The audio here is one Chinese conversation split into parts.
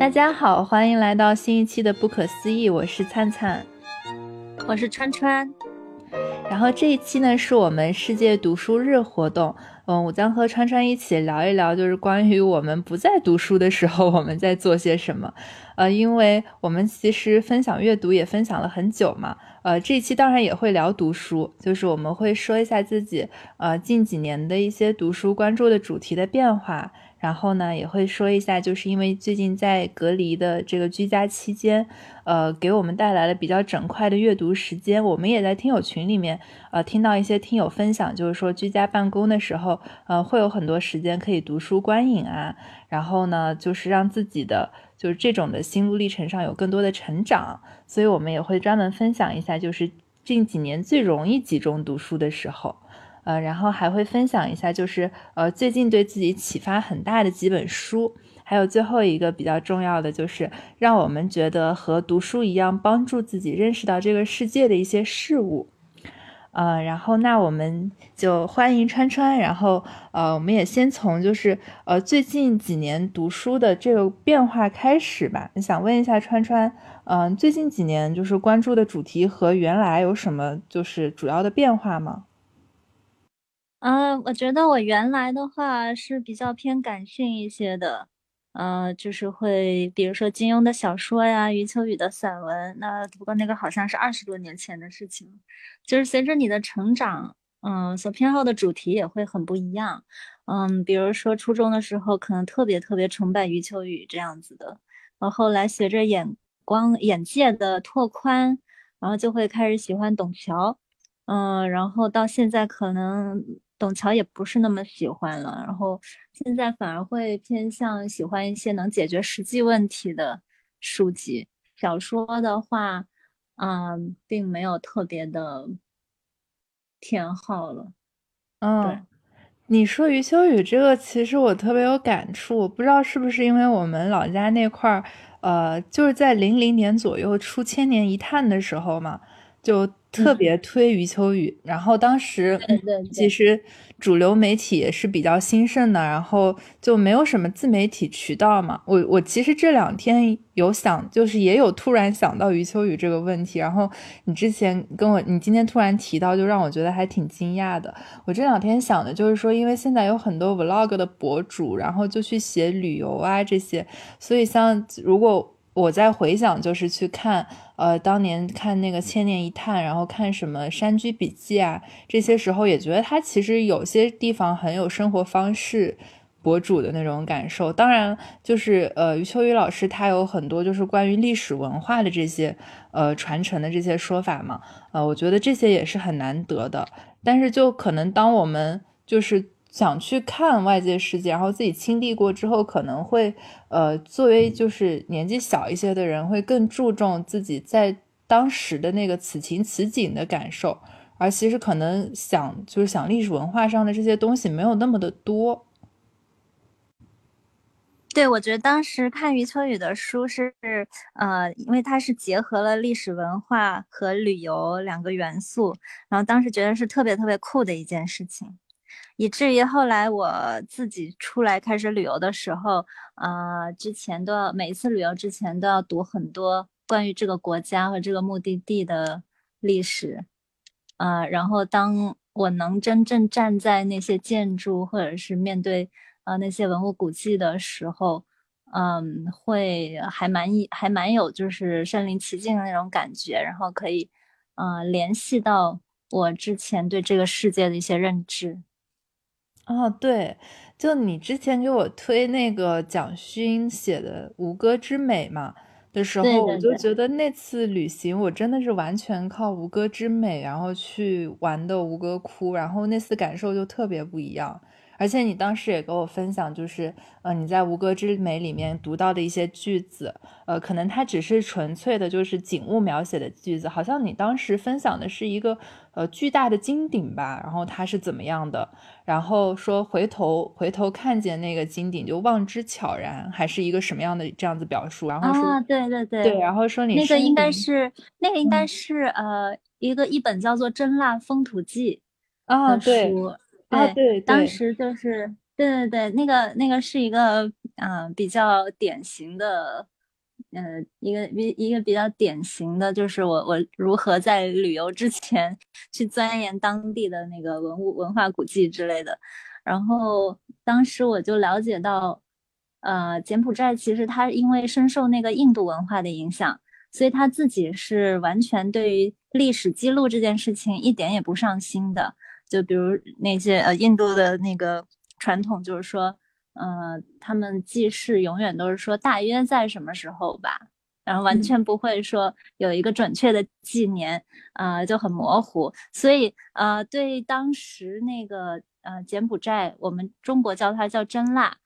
大家好，欢迎来到新一期的不可思议，我是灿灿，我是川川。然后这一期呢，是我们世界读书日活动。嗯，我将和川川一起聊一聊，就是关于我们不在读书的时候，我们在做些什么。呃，因为我们其实分享阅读也分享了很久嘛。呃，这一期当然也会聊读书，就是我们会说一下自己呃近几年的一些读书关注的主题的变化。然后呢，也会说一下，就是因为最近在隔离的这个居家期间，呃，给我们带来了比较整块的阅读时间。我们也在听友群里面，呃，听到一些听友分享，就是说居家办公的时候，呃，会有很多时间可以读书观影啊。然后呢，就是让自己的就是这种的心路历程上有更多的成长。所以我们也会专门分享一下，就是近几年最容易集中读书的时候。呃，然后还会分享一下，就是呃最近对自己启发很大的几本书，还有最后一个比较重要的，就是让我们觉得和读书一样帮助自己认识到这个世界的一些事物。呃，然后那我们就欢迎川川，然后呃我们也先从就是呃最近几年读书的这个变化开始吧。想问一下川川，嗯，最近几年就是关注的主题和原来有什么就是主要的变化吗？嗯，我觉得我原来的话是比较偏感性一些的，呃，就是会比如说金庸的小说呀，余秋雨的散文。那不过那个好像是二十多年前的事情，就是随着你的成长，嗯，所偏好的主题也会很不一样。嗯，比如说初中的时候可能特别特别崇拜余秋雨这样子的，然后后来随着眼光眼界的拓宽，然后就会开始喜欢董桥，嗯，然后到现在可能。董桥也不是那么喜欢了，然后现在反而会偏向喜欢一些能解决实际问题的书籍。小说的话，嗯，并没有特别的偏好了。嗯，你说余秋雨这个，其实我特别有感触。不知道是不是因为我们老家那块儿，呃，就是在零零年左右出《千年一叹》的时候嘛，就。特别推余秋雨，然后当时其实主流媒体也是比较兴盛的，然后就没有什么自媒体渠道嘛。我我其实这两天有想，就是也有突然想到余秋雨这个问题。然后你之前跟我，你今天突然提到，就让我觉得还挺惊讶的。我这两天想的就是说，因为现在有很多 vlog 的博主，然后就去写旅游啊这些，所以像如果。我在回想，就是去看，呃，当年看那个《千年一叹》，然后看什么《山居笔记》啊，这些时候也觉得他其实有些地方很有生活方式博主的那种感受。当然，就是呃，余秋雨老师他有很多就是关于历史文化的这些呃传承的这些说法嘛，呃，我觉得这些也是很难得的。但是就可能当我们就是。想去看外界世界，然后自己亲历过之后，可能会，呃，作为就是年纪小一些的人，会更注重自己在当时的那个此情此景的感受，而其实可能想就是想历史文化上的这些东西没有那么的多。对，我觉得当时看余秋雨的书是，呃，因为它是结合了历史文化和旅游两个元素，然后当时觉得是特别特别酷的一件事情。以至于后来我自己出来开始旅游的时候，呃，之前都要每一次旅游之前都要读很多关于这个国家和这个目的地的历史，呃，然后当我能真正站在那些建筑或者是面对呃那些文物古迹的时候，嗯，会还蛮还蛮有就是身临其境的那种感觉，然后可以呃联系到我之前对这个世界的一些认知。哦，对，就你之前给我推那个蒋勋写的《吴歌之美》嘛的时候，我就觉得那次旅行我真的是完全靠吴歌之美，然后去玩的吴哥窟，然后那次感受就特别不一样。而且你当时也给我分享，就是呃你在《吴歌之美》里面读到的一些句子，呃，可能它只是纯粹的就是景物描写的句子，好像你当时分享的是一个呃巨大的金顶吧，然后它是怎么样的，然后说回头回头看见那个金顶就望之悄然，还是一个什么样的这样子表述，然后说对对对对，然后说你那个应该是那个应该是呃一个一本叫做《真腊风土记》啊，对。啊，对，当时就是对对对，那个那个是一个嗯、呃比较典型的，呃一个比一个比较典型的，就是我我如何在旅游之前去钻研当地的那个文物文化古迹之类的。然后当时我就了解到，呃，柬埔寨其实它因为深受那个印度文化的影响，所以他自己是完全对于历史记录这件事情一点也不上心的。就比如那些呃印度的那个传统，就是说，呃，他们记事永远都是说大约在什么时候吧，然后完全不会说有一个准确的纪年，呃，就很模糊。所以呃，对当时那个呃柬埔寨，我们中国叫它叫真腊，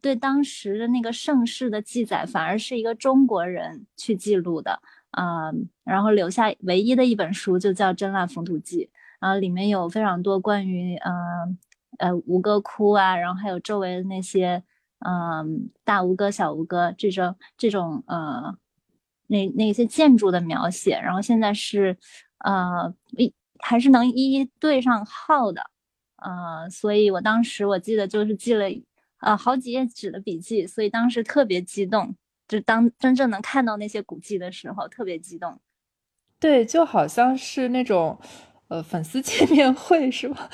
对当时的那个盛世的记载，反而是一个中国人去记录的，啊、然后留下唯一的一本书就叫《真腊风土记》。然后里面有非常多关于呃呃吴哥窟啊，然后还有周围的那些嗯、大吴哥、小吴哥这种这种呃那那些建筑的描写，然后现在是呃一还是能一一对上号的，呃，所以我当时我记得就是记了呃好几页纸的笔记，所以当时特别激动，就当真正能看到那些古迹的时候特别激动。对，就好像是那种。呃，粉丝见面会是吧？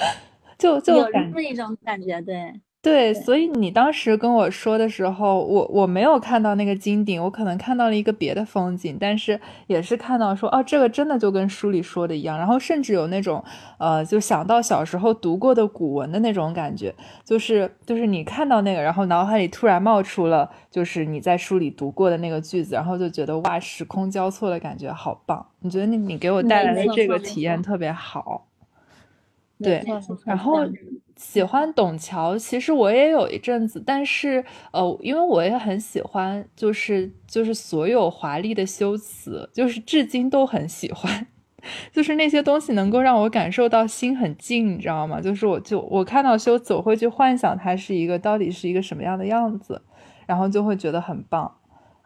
就就有那一种感觉，对对。所以你当时跟我说的时候，我我没有看到那个金顶，我可能看到了一个别的风景，但是也是看到说，哦，这个真的就跟书里说的一样。然后甚至有那种呃，就想到小时候读过的古文的那种感觉，就是就是你看到那个，然后脑海里突然冒出了就是你在书里读过的那个句子，然后就觉得哇，时空交错的感觉好棒。你觉得你你给我带来的这个体验特别好，对。然后喜欢董桥，其实我也有一阵子，但是呃，因为我也很喜欢，就是就是所有华丽的修辞，就是至今都很喜欢，就是那些东西能够让我感受到心很静，你知道吗？就是我就我看到修辞，我会去幻想它是一个到底是一个什么样的样子，然后就会觉得很棒。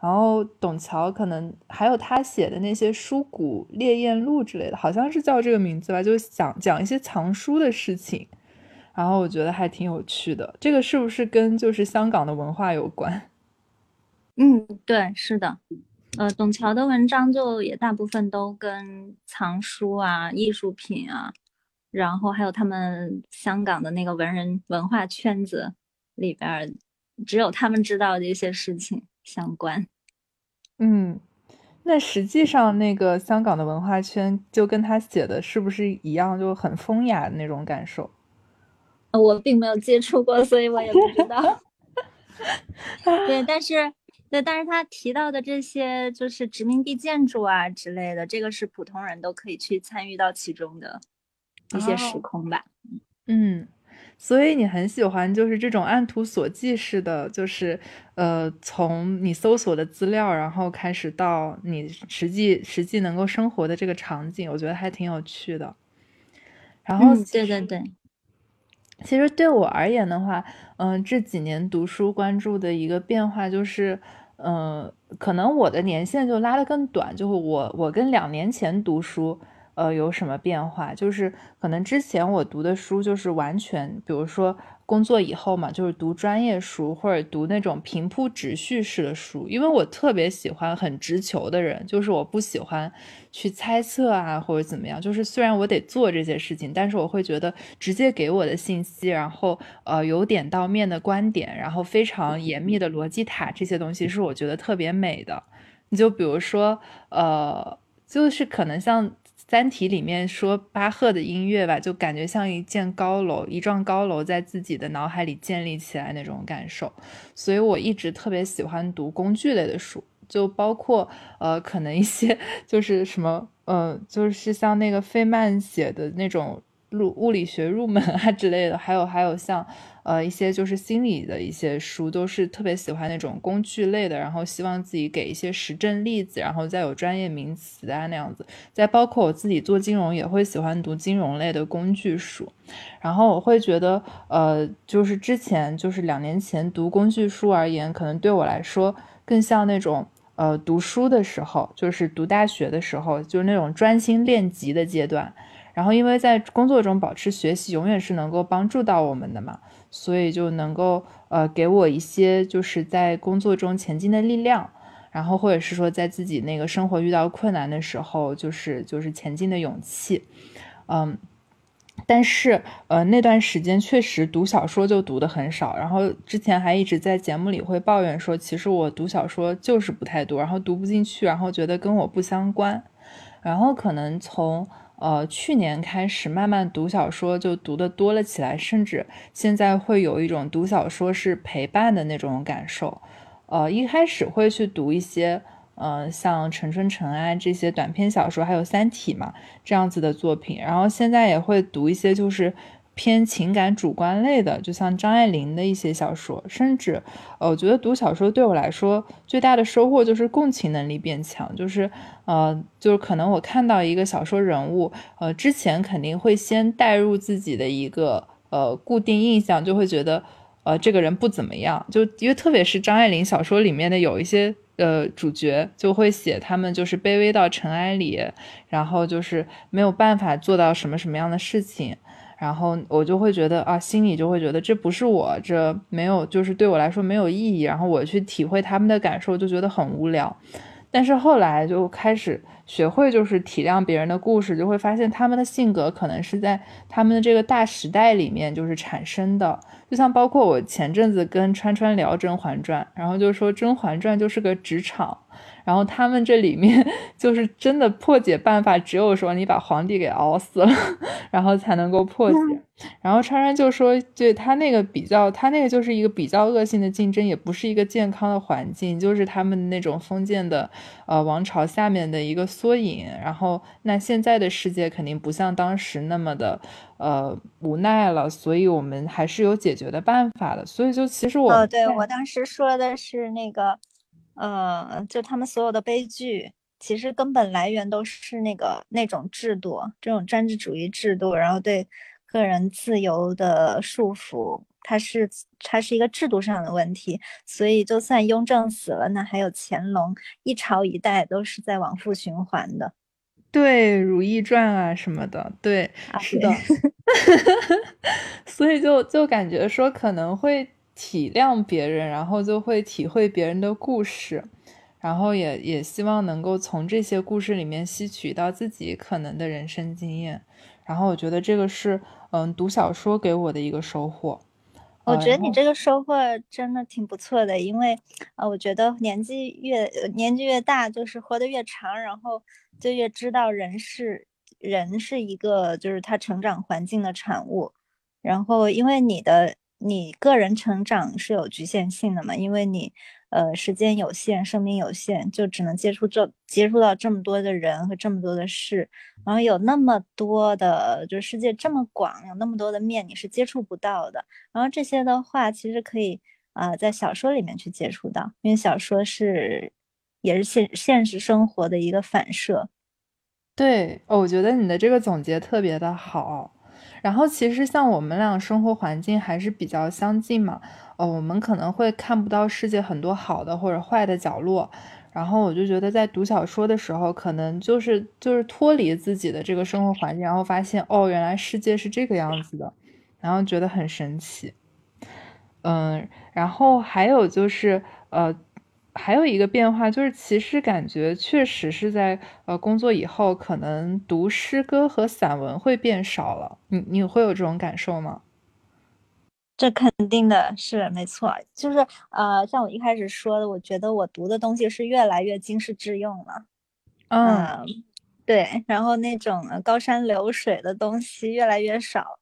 然后董桥可能还有他写的那些《书谷烈焰录》之类的，好像是叫这个名字吧，就是讲讲一些藏书的事情。然后我觉得还挺有趣的。这个是不是跟就是香港的文化有关？嗯，对，是的。呃，董桥的文章就也大部分都跟藏书啊、艺术品啊，然后还有他们香港的那个文人文化圈子里边，只有他们知道的一些事情相关。嗯，那实际上那个香港的文化圈就跟他写的是不是一样，就很风雅的那种感受？呃，我并没有接触过，所以我也不知道。对，但是对，但是他提到的这些就是殖民地建筑啊之类的，这个是普通人都可以去参与到其中的一些时空吧。嗯。所以你很喜欢就是这种按图索骥式的，就是呃，从你搜索的资料，然后开始到你实际实际能够生活的这个场景，我觉得还挺有趣的。然后，对对对，其实对我而言的话，嗯，这几年读书关注的一个变化就是，嗯，可能我的年限就拉得更短，就是我我跟两年前读书。呃，有什么变化？就是可能之前我读的书就是完全，比如说工作以后嘛，就是读专业书或者读那种平铺直叙式的书，因为我特别喜欢很直球的人，就是我不喜欢去猜测啊或者怎么样。就是虽然我得做这些事情，但是我会觉得直接给我的信息，然后呃由点到面的观点，然后非常严密的逻辑塔这些东西是我觉得特别美的。你就比如说，呃，就是可能像。三体里面说巴赫的音乐吧，就感觉像一件高楼，一幢高楼在自己的脑海里建立起来那种感受。所以我一直特别喜欢读工具类的书，就包括呃，可能一些就是什么，嗯，就是像那个费曼写的那种入物理学入门啊之类的，还有还有像。呃，一些就是心理的一些书，都是特别喜欢那种工具类的，然后希望自己给一些实证例子，然后再有专业名词啊那样子。再包括我自己做金融，也会喜欢读金融类的工具书。然后我会觉得，呃，就是之前就是两年前读工具书而言，可能对我来说更像那种呃读书的时候，就是读大学的时候，就是那种专心练级的阶段。然后因为在工作中保持学习，永远是能够帮助到我们的嘛。所以就能够呃给我一些就是在工作中前进的力量，然后或者是说在自己那个生活遇到困难的时候，就是就是前进的勇气，嗯。但是，呃，那段时间确实读小说就读的很少，然后之前还一直在节目里会抱怨说，其实我读小说就是不太多，然后读不进去，然后觉得跟我不相关，然后可能从呃去年开始慢慢读小说就读的多了起来，甚至现在会有一种读小说是陪伴的那种感受，呃，一开始会去读一些。嗯，像《陈春尘埃》这些短篇小说，还有《三体》嘛，这样子的作品。然后现在也会读一些就是偏情感主观类的，就像张爱玲的一些小说。甚至，呃，我觉得读小说对我来说最大的收获就是共情能力变强。就是，呃，就是可能我看到一个小说人物，呃，之前肯定会先带入自己的一个呃固定印象，就会觉得，呃，这个人不怎么样。就因为特别是张爱玲小说里面的有一些。呃，主角就会写他们就是卑微到尘埃里，然后就是没有办法做到什么什么样的事情，然后我就会觉得啊，心里就会觉得这不是我，这没有就是对我来说没有意义，然后我去体会他们的感受就觉得很无聊，但是后来就开始学会就是体谅别人的故事，就会发现他们的性格可能是在他们的这个大时代里面就是产生的。就像包括我前阵子跟川川聊《甄嬛传》，然后就说《甄嬛传》就是个职场。然后他们这里面 就是真的破解办法，只有说你把皇帝给熬死了，然后才能够破解。然后川川就说，对他那个比较，他那个就是一个比较恶性的竞争，也不是一个健康的环境，就是他们那种封建的呃王朝下面的一个缩影。然后那现在的世界肯定不像当时那么的呃无奈了，所以我们还是有解决的办法的。所以就其实我，哦，对我当时说的是那个。呃，就他们所有的悲剧，其实根本来源都是那个那种制度，这种专制主义制度，然后对个人自由的束缚，它是它是一个制度上的问题。所以，就算雍正死了，那还有乾隆，一朝一代都是在往复循环的。对，《如懿传》啊什么的，对，是的。所以就就感觉说可能会。体谅别人，然后就会体会别人的故事，然后也也希望能够从这些故事里面吸取到自己可能的人生经验。然后我觉得这个是，嗯，读小说给我的一个收获。我觉得你这个收获真的挺不错的，因为，呃，我觉得年纪越年纪越大，就是活得越长，然后就越知道人是人是一个就是他成长环境的产物。然后因为你的。你个人成长是有局限性的嘛？因为你，呃，时间有限，生命有限，就只能接触这接触到这么多的人和这么多的事，然后有那么多的，就是世界这么广，有那么多的面，你是接触不到的。然后这些的话，其实可以啊，在小说里面去接触到，因为小说是也是现现实生活的一个反射。对，我觉得你的这个总结特别的好。然后其实像我们俩生活环境还是比较相近嘛，呃，我们可能会看不到世界很多好的或者坏的角落。然后我就觉得在读小说的时候，可能就是就是脱离自己的这个生活环境，然后发现哦，原来世界是这个样子的，然后觉得很神奇。嗯，然后还有就是呃。还有一个变化就是，其实感觉确实是在呃工作以后，可能读诗歌和散文会变少了。你你会有这种感受吗？这肯定的是没错，就是呃，像我一开始说的，我觉得我读的东西是越来越经世致用了。嗯，对，然后那种高山流水的东西越来越少，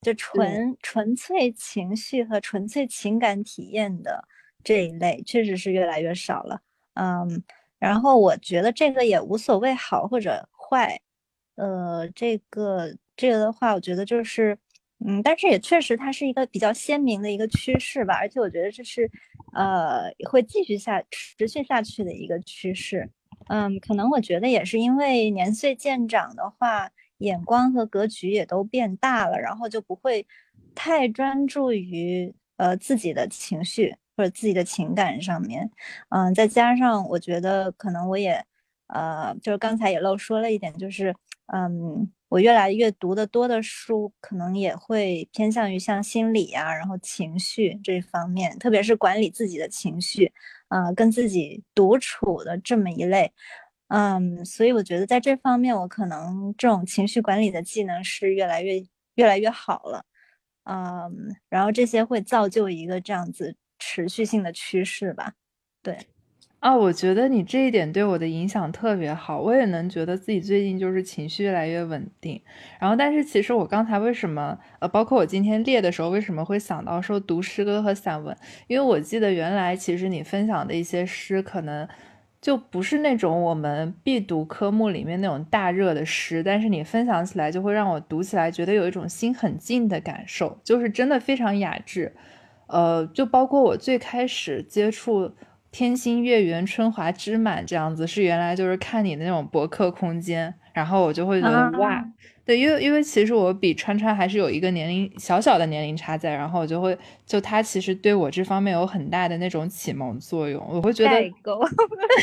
就纯纯粹情绪和纯粹情感体验的。这一类确实是越来越少了，嗯，然后我觉得这个也无所谓好或者坏，呃，这个这个的话，我觉得就是，嗯，但是也确实它是一个比较鲜明的一个趋势吧，而且我觉得这是，呃，会继续下持续下去的一个趋势，嗯，可能我觉得也是因为年岁渐长的话，眼光和格局也都变大了，然后就不会太专注于呃自己的情绪。或者自己的情感上面，嗯，再加上我觉得可能我也，呃，就是刚才也漏说了一点，就是嗯，我越来越读的多的书，可能也会偏向于像心理啊，然后情绪这方面，特别是管理自己的情绪，啊，跟自己独处的这么一类。嗯，所以我觉得在这方面，我可能这种情绪管理的技能是越来越越来越好了。嗯，然后这些会造就一个这样子持续性的趋势吧。对。啊，我觉得你这一点对我的影响特别好，我也能觉得自己最近就是情绪越来越稳定。然后，但是其实我刚才为什么，呃，包括我今天列的时候，为什么会想到说读诗歌和散文？因为我记得原来其实你分享的一些诗，可能就不是那种我们必读科目里面那种大热的诗，但是你分享起来就会让我读起来觉得有一种心很静的感受，就是真的非常雅致。呃，就包括我最开始接触。天心月圆春华枝满这样子是原来就是看你的那种博客空间，然后我就会觉得哇，对，因为因为其实我比川川还是有一个年龄小小的年龄差在，然后我就会就他其实对我这方面有很大的那种启蒙作用，我会觉得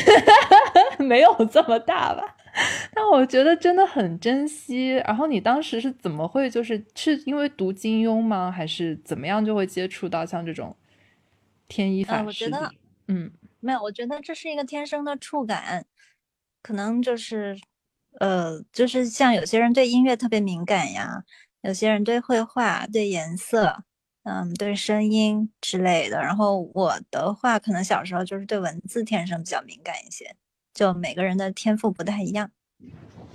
没有这么大吧，但我觉得真的很珍惜。然后你当时是怎么会就是是因为读金庸吗，还是怎么样就会接触到像这种天一法师？嗯。没有，我觉得这是一个天生的触感，可能就是，呃，就是像有些人对音乐特别敏感呀，有些人对绘画、对颜色，嗯，对声音之类的。然后我的话，可能小时候就是对文字天生比较敏感一些，就每个人的天赋不太一样。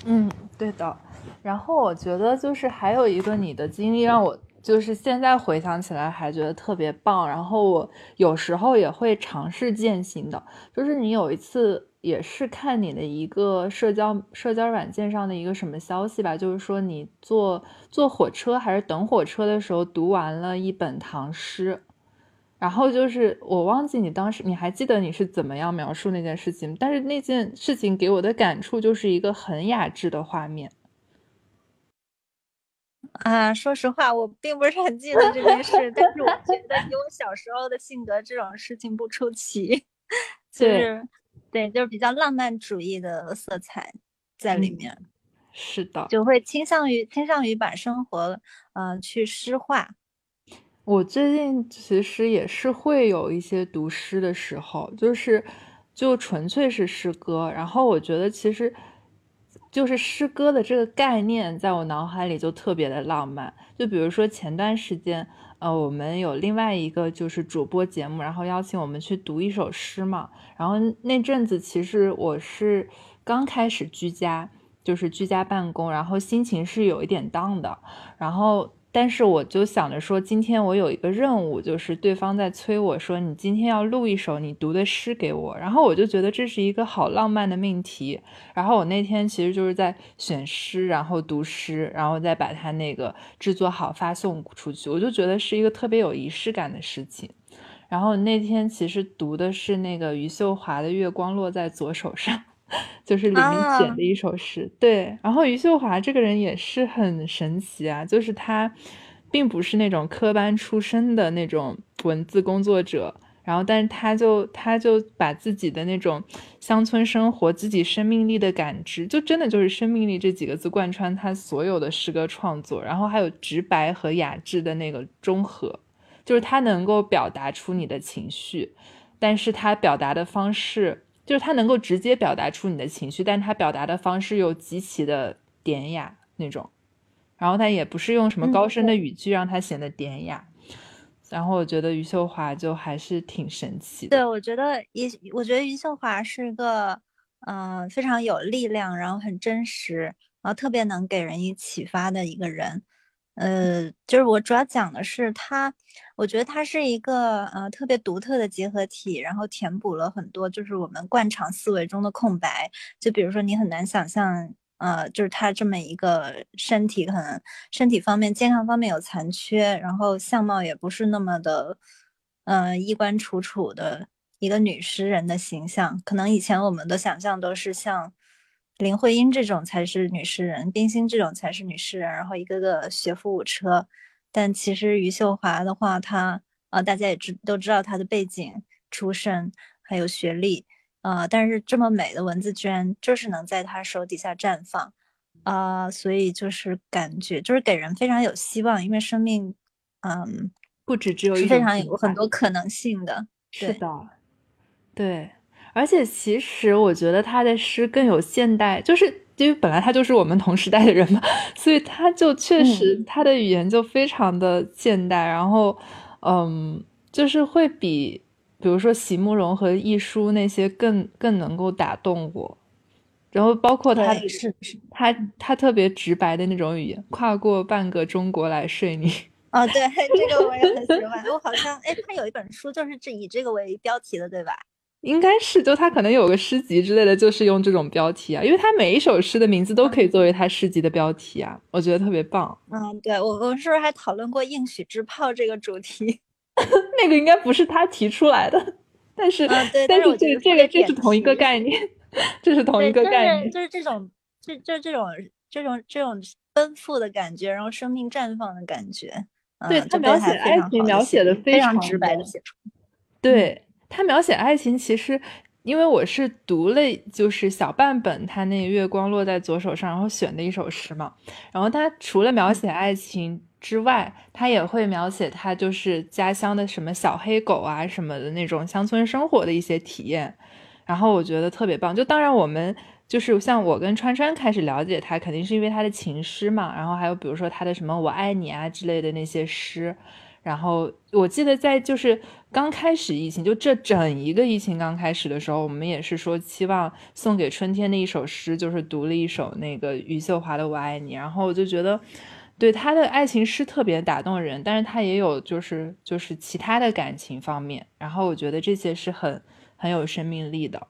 嗯，对的。然后我觉得就是还有一个你的经历让我。就是现在回想起来还觉得特别棒，然后我有时候也会尝试践行的。就是你有一次也是看你的一个社交社交软件上的一个什么消息吧，就是说你坐坐火车还是等火车的时候读完了一本唐诗，然后就是我忘记你当时你还记得你是怎么样描述那件事情，但是那件事情给我的感触就是一个很雅致的画面。啊，说实话，我并不是很记得这件事，但是我觉得以我小时候的性格，这种事情不出奇。就是对，就是比较浪漫主义的色彩在里面。是的，就会倾向于倾向于把生活，嗯，去诗化。我最近其实也是会有一些读诗的时候，就是就纯粹是诗歌，然后我觉得其实。就是诗歌的这个概念，在我脑海里就特别的浪漫。就比如说前段时间，呃，我们有另外一个就是主播节目，然后邀请我们去读一首诗嘛。然后那阵子其实我是刚开始居家，就是居家办公，然后心情是有一点 down 的，然后。但是我就想着说，今天我有一个任务，就是对方在催我说，你今天要录一首你读的诗给我。然后我就觉得这是一个好浪漫的命题。然后我那天其实就是在选诗，然后读诗，然后再把它那个制作好发送出去。我就觉得是一个特别有仪式感的事情。然后那天其实读的是那个余秀华的《月光落在左手上》。就是里面写的一首诗，对。然后余秀华这个人也是很神奇啊，就是他并不是那种科班出身的那种文字工作者，然后但是他就他就把自己的那种乡村生活、自己生命力的感知，就真的就是生命力这几个字贯穿他所有的诗歌创作，然后还有直白和雅致的那个中和，就是他能够表达出你的情绪，但是他表达的方式。就是他能够直接表达出你的情绪，但他表达的方式又极其的典雅那种，然后他也不是用什么高深的语句让他显得典雅，然后我觉得余秀华就还是挺神奇的。对，我觉得余，我觉得余秀华是个，嗯，非常有力量，然后很真实，然后特别能给人以启发的一个人。呃，就是我主要讲的是他，我觉得他是一个呃特别独特的结合体，然后填补了很多就是我们惯常思维中的空白。就比如说你很难想象，呃，就是他这么一个身体可能身体方面健康方面有残缺，然后相貌也不是那么的，嗯，衣冠楚楚的一个女诗人的形象。可能以前我们的想象都是像。林徽因这种才是女诗人，冰心这种才是女诗人，然后一个个学富五车。但其实余秀华的话，她啊，大家也知都知道她的背景、出身还有学历啊，但是这么美的文字居然就是能在她手底下绽放啊，所以就是感觉就是给人非常有希望，因为生命，嗯，不止只有一非常有很多可能性的。是的，对，而且其实我觉得他的诗更有现代，就是因为本来他就是我们同时代的人嘛，所以他就确实他的语言就非常的现代，然后，嗯，就是会比比如说席慕容和亦舒那些更更能够打动我。然后包括他，是是，他他特别直白的那种语言，跨过半个中国来睡你。哦，对，这个我也很喜欢。我好像，哎，他有一本书就是这以这个为标题的，对吧？应该是，就他可能有个诗集之类的，就是用这种标题啊，因为他每一首诗的名字都可以作为他诗集的标题啊，我觉得特别棒。嗯，对我，我们是不是还讨论过应许之炮这个主题？那个应该不是他提出来的，但是，但是这这个这是同一个概念。这是同一个概念，就是这种，就就这种这种这种奔赴的感觉，然后生命绽放的感觉。对他描写爱情描写的非常直白的写出。对他描写爱情，其实因为我是读了就是小半本他那月光落在左手上，然后选的一首诗嘛。然后他除了描写爱情之外，他也会描写他就是家乡的什么小黑狗啊什么的那种乡村生活的一些体验。然后我觉得特别棒，就当然我们就是像我跟川川开始了解他，肯定是因为他的情诗嘛，然后还有比如说他的什么我爱你啊之类的那些诗，然后我记得在就是刚开始疫情，就这整一个疫情刚开始的时候，我们也是说期望送给春天的一首诗，就是读了一首那个余秀华的我爱你，然后我就觉得对他的爱情诗特别打动人，但是他也有就是就是其他的感情方面，然后我觉得这些是很。很有生命力的，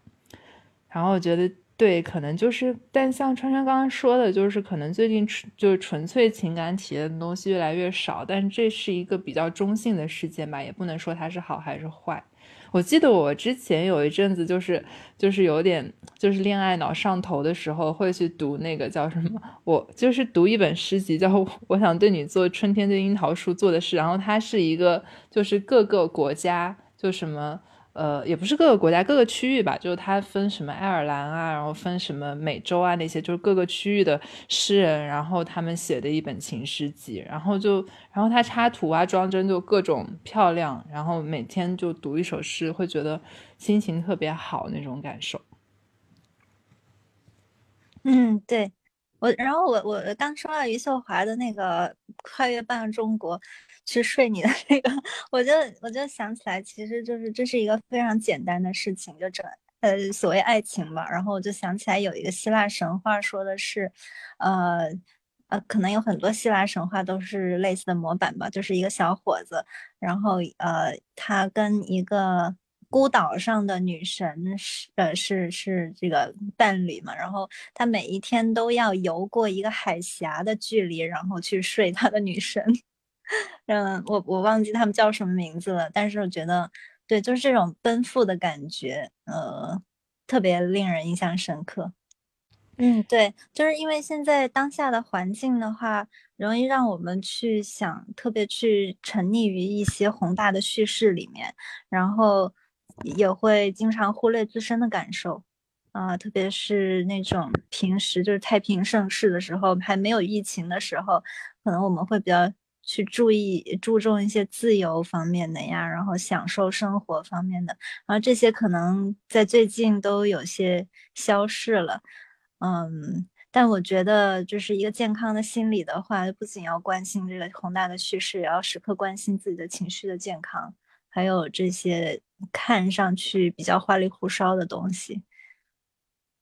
然后我觉得对，可能就是，但像川川刚刚说的，就是可能最近纯就是纯粹情感体验的东西越来越少，但这是一个比较中性的事件吧，也不能说它是好还是坏。我记得我之前有一阵子就是就是有点就是恋爱脑上头的时候，会去读那个叫什么，我就是读一本诗集叫《我想对你做春天对樱桃树做的事》，然后它是一个就是各个国家就什么。呃，也不是各个国家各个区域吧，就是它分什么爱尔兰啊，然后分什么美洲啊那些，就是各个区域的诗人，然后他们写的一本情诗集，然后就，然后它插图啊装帧就各种漂亮，然后每天就读一首诗，会觉得心情特别好那种感受。嗯，对我，然后我我刚说到余秀华的那个跨越半个中国。去睡你的 那个，我就我就想起来，其实就是这是一个非常简单的事情，就这呃所谓爱情吧。然后我就想起来有一个希腊神话说的是，呃呃，可能有很多希腊神话都是类似的模板吧，就是一个小伙子，然后呃他跟一个孤岛上的女神是呃是是这个伴侣嘛，然后他每一天都要游过一个海峡的距离，然后去睡他的女神。嗯，我我忘记他们叫什么名字了，但是我觉得，对，就是这种奔赴的感觉，呃，特别令人印象深刻。嗯，对，就是因为现在当下的环境的话，容易让我们去想，特别去沉溺于一些宏大的叙事里面，然后也会经常忽略自身的感受。啊，特别是那种平时就是太平盛世的时候，还没有疫情的时候，可能我们会比较。去注意注重一些自由方面的呀，然后享受生活方面的，然后这些可能在最近都有些消逝了，嗯，但我觉得就是一个健康的心理的话，不仅要关心这个宏大的叙事，也要时刻关心自己的情绪的健康，还有这些看上去比较花里胡哨的东西。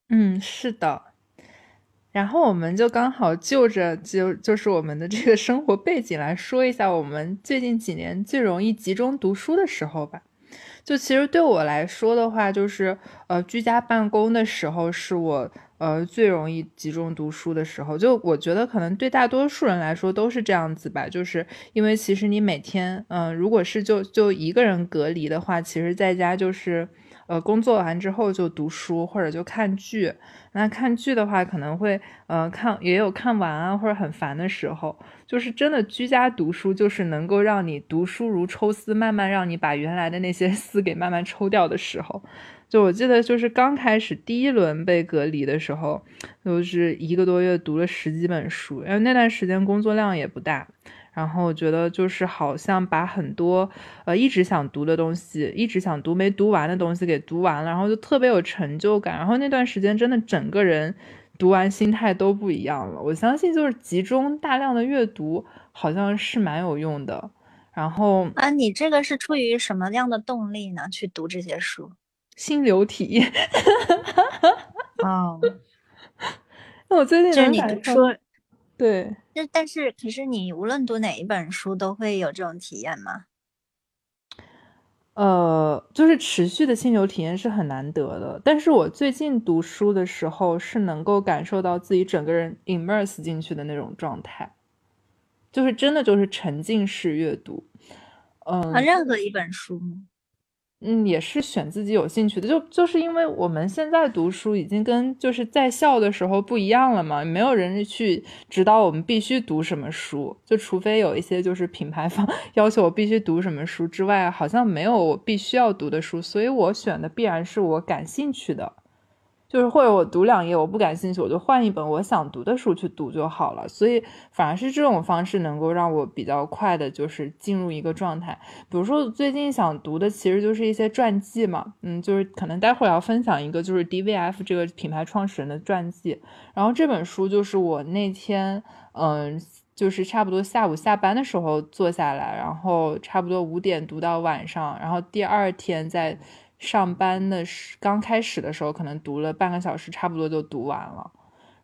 嗯，是的。然后我们就刚好就着就就是我们的这个生活背景来说一下，我们最近几年最容易集中读书的时候吧。就其实对我来说的话，就是呃居家办公的时候是我呃最容易集中读书的时候。就我觉得可能对大多数人来说都是这样子吧，就是因为其实你每天嗯如果是就就一个人隔离的话，其实在家就是呃，工作完之后就读书或者就看剧。那看剧的话，可能会呃看也有看完啊或者很烦的时候。就是真的居家读书，就是能够让你读书如抽丝，慢慢让你把原来的那些 丝给慢慢抽掉的时候。就我记得，就是刚开始第一轮被隔离的时候，就是一个多月读了十几本书，因为那段时间工作量也不大。然后我觉得就是好像把很多呃一直想读的东西，一直想读没读完的东西给读完了，然后就特别有成就感。然后那段时间真的整个人读完心态都不一样了。我相信就是集中大量的阅读好像是蛮有用的。然后啊，你这个是出于什么样的动力呢？去读这些书？心流体验。哦，那我最近就是你读书。对，那但是可是你无论读哪一本书都会有这种体验吗？呃，就是持续的心流体验是很难得的。但是我最近读书的时候是能够感受到自己整个人 immerse 进去的那种状态，就是真的就是沉浸式阅读。嗯，任何一本书吗？嗯，也是选自己有兴趣的，就就是因为我们现在读书已经跟就是在校的时候不一样了嘛，没有人去指导我们必须读什么书，就除非有一些就是品牌方 要求我必须读什么书之外，好像没有我必须要读的书，所以我选的必然是我感兴趣的。就是或者我读两页我不感兴趣，我就换一本我想读的书去读就好了。所以反而是这种方式能够让我比较快的，就是进入一个状态。比如说最近想读的其实就是一些传记嘛，嗯，就是可能待会儿要分享一个就是 DVF 这个品牌创始人的传记。然后这本书就是我那天嗯，就是差不多下午下班的时候坐下来，然后差不多五点读到晚上，然后第二天再。上班的时刚开始的时候，可能读了半个小时，差不多就读完了，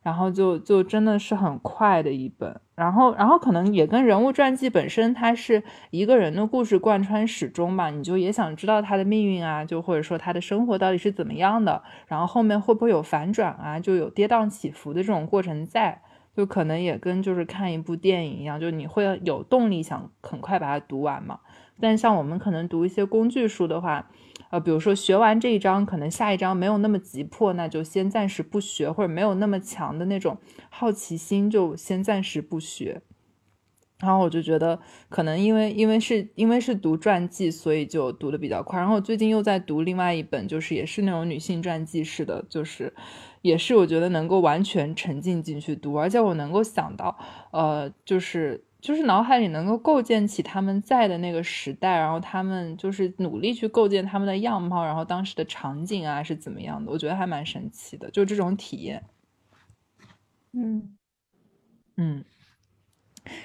然后就就真的是很快的一本，然后然后可能也跟人物传记本身它是一个人的故事贯穿始终吧，你就也想知道他的命运啊，就或者说他的生活到底是怎么样的，然后后面会不会有反转啊，就有跌宕起伏的这种过程在，就可能也跟就是看一部电影一样，就你会有动力想很快把它读完嘛。但像我们可能读一些工具书的话。呃，比如说学完这一章，可能下一章没有那么急迫，那就先暂时不学，或者没有那么强的那种好奇心，就先暂时不学。然后我就觉得，可能因为因为是因为是读传记，所以就读的比较快。然后我最近又在读另外一本，就是也是那种女性传记式的，就是也是我觉得能够完全沉浸进去读，而且我能够想到，呃，就是。就是脑海里能够构建起他们在的那个时代，然后他们就是努力去构建他们的样貌，然后当时的场景啊是怎么样的，我觉得还蛮神奇的，就这种体验。嗯嗯，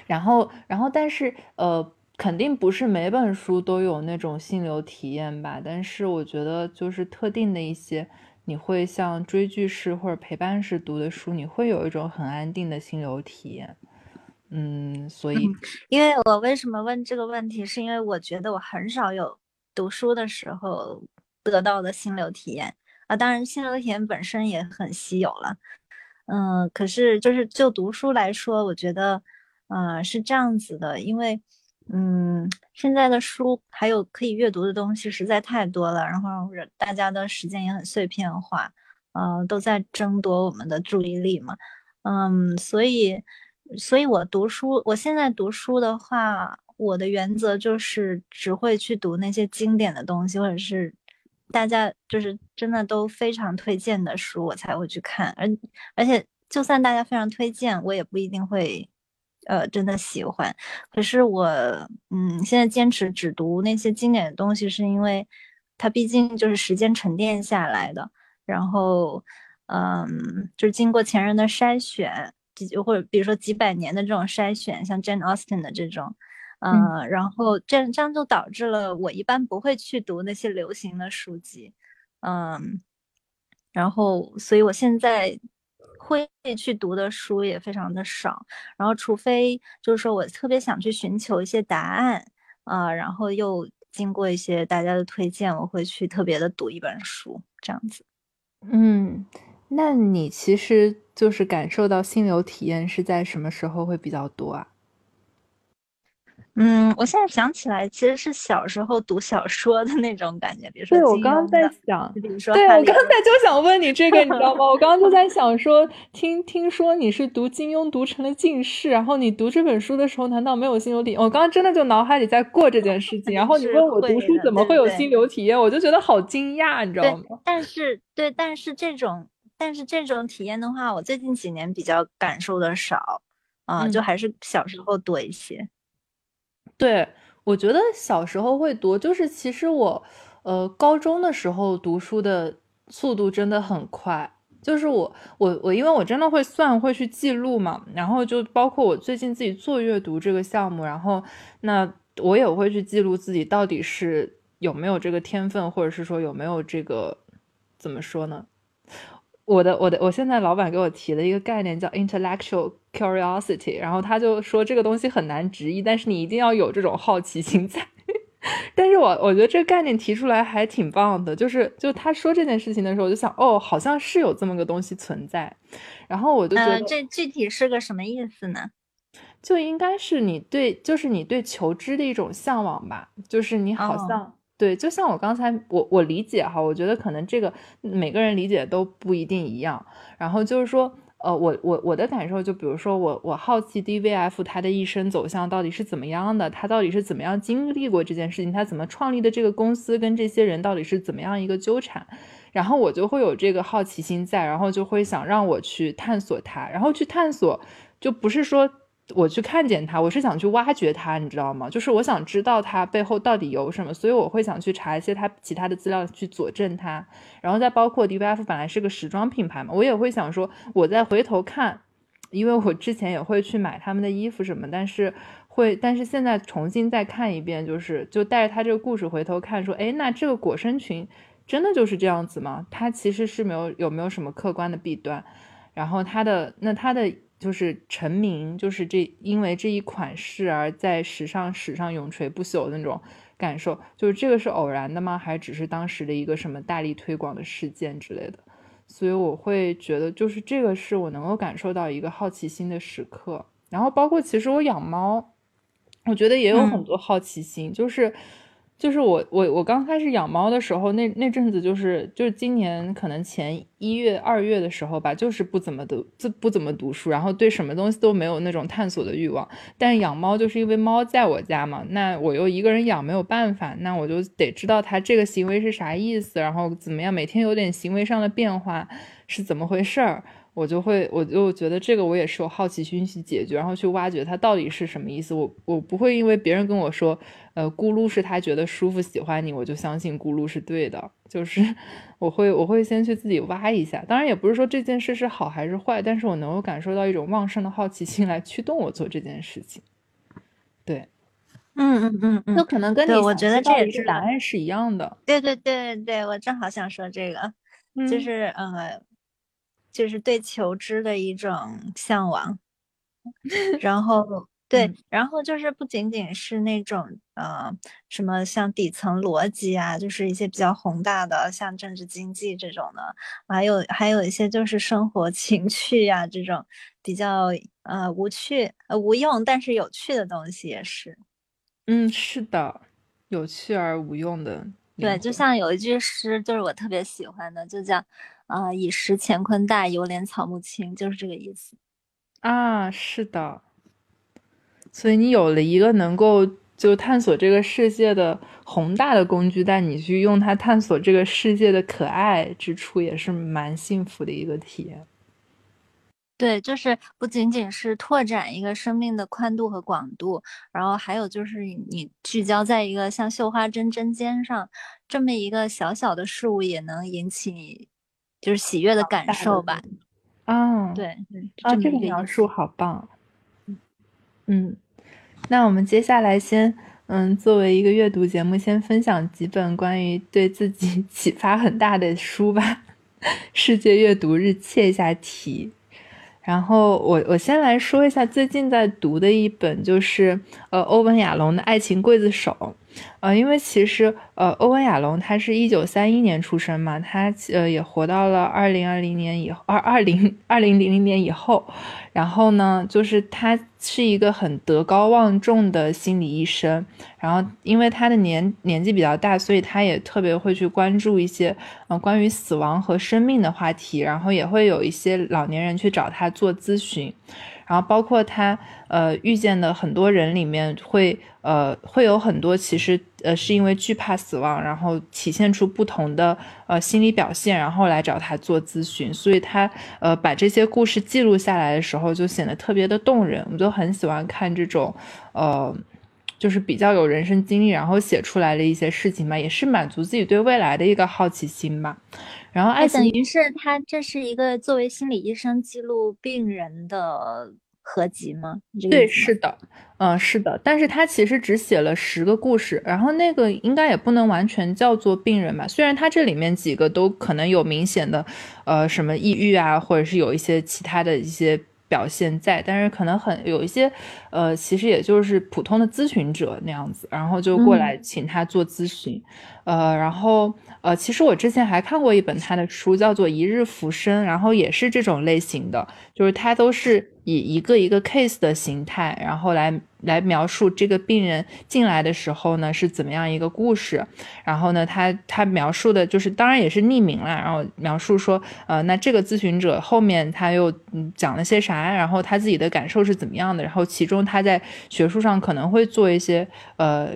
然后然后但是呃，肯定不是每本书都有那种心流体验吧，但是我觉得就是特定的一些，你会像追剧式或者陪伴式读的书，你会有一种很安定的心流体验。嗯，所以，因为我为什么问这个问题，是因为我觉得我很少有读书的时候得到的心流体验啊。当然，心流体验本身也很稀有了。嗯，可是就是就读书来说，我觉得，嗯，是这样子的。因为，嗯，现在的书还有可以阅读的东西实在太多了，然后大家的时间也很碎片化，嗯，都在争夺我们的注意力嘛。嗯，所以。所以，我读书，我现在读书的话，我的原则就是只会去读那些经典的东西，或者是大家就是真的都非常推荐的书，我才会去看。而而且，就算大家非常推荐，我也不一定会，呃，真的喜欢。可是我，嗯，现在坚持只读那些经典的东西，是因为它毕竟就是时间沉淀下来的，然后，嗯，就是经过前人的筛选。几或者比如说几百年的这种筛选，像 Jane Austen 的这种，嗯，然后这这样就导致了我一般不会去读那些流行的书籍，嗯，然后所以我现在会去读的书也非常的少，然后除非就是说我特别想去寻求一些答案，啊，然后又经过一些大家的推荐，我会去特别的读一本书这样子，嗯。那你其实就是感受到心流体验是在什么时候会比较多啊？嗯，我现在想起来，其实是小时候读小说的那种感觉，比如说。对，我刚刚在想，比如说，对我刚才就想问你这个，你知道吗？我刚刚就 在想说，听听说你是读金庸读成了近视，然后你读这本书的时候，难道没有心流体验？我刚刚真的就脑海里在过这件事情，然后你问我读书怎么会有心流体验，我就觉得好惊讶，你知道吗？但是，对，但是这种，但是这种体验的话，我最近几年比较感受的少，啊，就还是小时候多一些。对。我觉得小时候会多，就是其实我，呃，高中的时候读书的速度真的很快。就是我，我，我，因为我真的会算，会去记录嘛。然后就包括我最近自己做阅读这个项目，然后那我也会去记录自己到底是有没有这个天分，或者是说有没有这个怎么说呢？我的我的我现在老板给我提了一个概念叫 intellectual curiosity，然后他就说这个东西很难直译，但是你一定要有这种好奇心在。但是我我觉得这个概念提出来还挺棒的，就是就他说这件事情的时候，我就想哦，好像是有这么个东西存在。然后我就觉得这具体是个什么意思呢？就应该是你对就是你对求知的一种向往吧，就是你好像。对，就像我刚才我我理解哈，我觉得可能这个每个人理解都不一定一样。然后就是说，呃，我我我的感受就比如说我我好奇 DVF 他的一生走向到底是怎么样的，他到底是怎么样经历过这件事情，他怎么创立的这个公司跟这些人到底是怎么样一个纠缠，然后我就会有这个好奇心在，然后就会想让我去探索它，然后去探索就不是说。我去看见他，我是想去挖掘他，你知道吗？就是我想知道他背后到底有什么，所以我会想去查一些他其他的资料去佐证他。然后再包括 DVF 本来是个时装品牌嘛，我也会想说，我再回头看，因为我之前也会去买他们的衣服什么，但是会，但是现在重新再看一遍，就是就带着他这个故事回头看，说，哎，那这个裹身裙真的就是这样子吗？它其实是没有有没有什么客观的弊端？然后它的那它的。就是成名，就是这因为这一款式而在时尚史上永垂不朽的那种感受。就是这个是偶然的吗？还只是当时的一个什么大力推广的事件之类的？所以我会觉得，就是这个是我能够感受到一个好奇心的时刻。然后包括其实我养猫，我觉得也有很多好奇心，就是。就是我我我刚开始养猫的时候，那那阵子就是就是今年可能前一月二月的时候吧，就是不怎么读，不不怎么读书，然后对什么东西都没有那种探索的欲望。但养猫就是因为猫在我家嘛，那我又一个人养没有办法，那我就得知道它这个行为是啥意思，然后怎么样，每天有点行为上的变化是怎么回事儿。我就会，我就觉得这个我也是有好奇心去解决，然后去挖掘它到底是什么意思。我我不会因为别人跟我说，呃，咕噜是他觉得舒服喜欢你，我就相信咕噜是对的。就是 我会我会先去自己挖一下，当然也不是说这件事是好还是坏，但是我能够感受到一种旺盛的好奇心来驱动我做这件事情。对，嗯嗯嗯嗯，那可能跟你我觉得这也是答案是一样的。对对对对，我正好想说这个，就是呃。就是对求知的一种向往，然后 对，然后就是不仅仅是那种呃什么像底层逻辑啊，就是一些比较宏大的，像政治经济这种的，还有还有一些就是生活 情趣呀这种比较呃无趣呃无用但是有趣的东西也是，嗯，是的，有趣而无用的，对，就像有一句诗，就是我特别喜欢的，就叫。啊，以识乾坤大，犹怜草木青，就是这个意思。啊，是的。所以你有了一个能够就探索这个世界的宏大的工具，但你去用它探索这个世界的可爱之处，也是蛮幸福的一个体验。对，就是不仅仅是拓展一个生命的宽度和广度，然后还有就是你聚焦在一个像绣花针针尖上这么一个小小的事物，也能引起你。就是喜悦的感受吧，啊，对，啊，这个描述好棒，嗯，那我们接下来先，嗯，作为一个阅读节目，先分享几本关于对自己 启发很大的书吧。世界阅读日切一下题，然后我我先来说一下最近在读的一本，就是呃欧文亚龙的《爱情刽子手》。呃，因为其实呃，欧文亚龙他是一九三一年出生嘛，他呃也活到了二零二零年以二二零二零零零年以后，然后呢，就是他是一个很德高望重的心理医生，然后因为他的年年纪比较大，所以他也特别会去关注一些呃关于死亡和生命的话题，然后也会有一些老年人去找他做咨询。然后包括他，呃，遇见的很多人里面会，呃，会有很多其实，呃，是因为惧怕死亡，然后体现出不同的，呃，心理表现，然后来找他做咨询。所以他，呃，把这些故事记录下来的时候，就显得特别的动人。我就很喜欢看这种，呃，就是比较有人生经历，然后写出来的一些事情吧，也是满足自己对未来的一个好奇心吧。然后，爱等于是他这是一个作为心理医生记录病人的合集吗？对，是的，嗯，是的。但是他其实只写了十个故事，然后那个应该也不能完全叫做病人吧。虽然他这里面几个都可能有明显的，呃，什么抑郁啊，或者是有一些其他的一些表现在，但是可能很有一些，呃，其实也就是普通的咨询者那样子，然后就过来请他做咨询，呃，然后。呃，其实我之前还看过一本他的书，叫做《一日浮生》，然后也是这种类型的，就是他都是以一个一个 case 的形态，然后来。来描述这个病人进来的时候呢是怎么样一个故事，然后呢他他描述的就是当然也是匿名了，然后描述说呃那这个咨询者后面他又讲了些啥，然后他自己的感受是怎么样的，然后其中他在学术上可能会做一些呃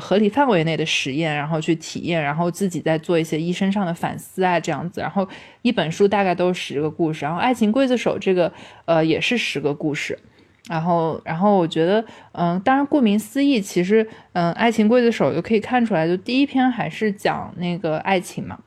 合理范围内的实验，然后去体验，然后自己在做一些医生上的反思啊这样子，然后一本书大概都是十个故事，然后爱情刽子手这个呃也是十个故事。然后，然后我觉得，嗯，当然，顾名思义，其实，嗯，《爱情刽子手》就可以看出来，就第一篇还是讲那个爱情嘛。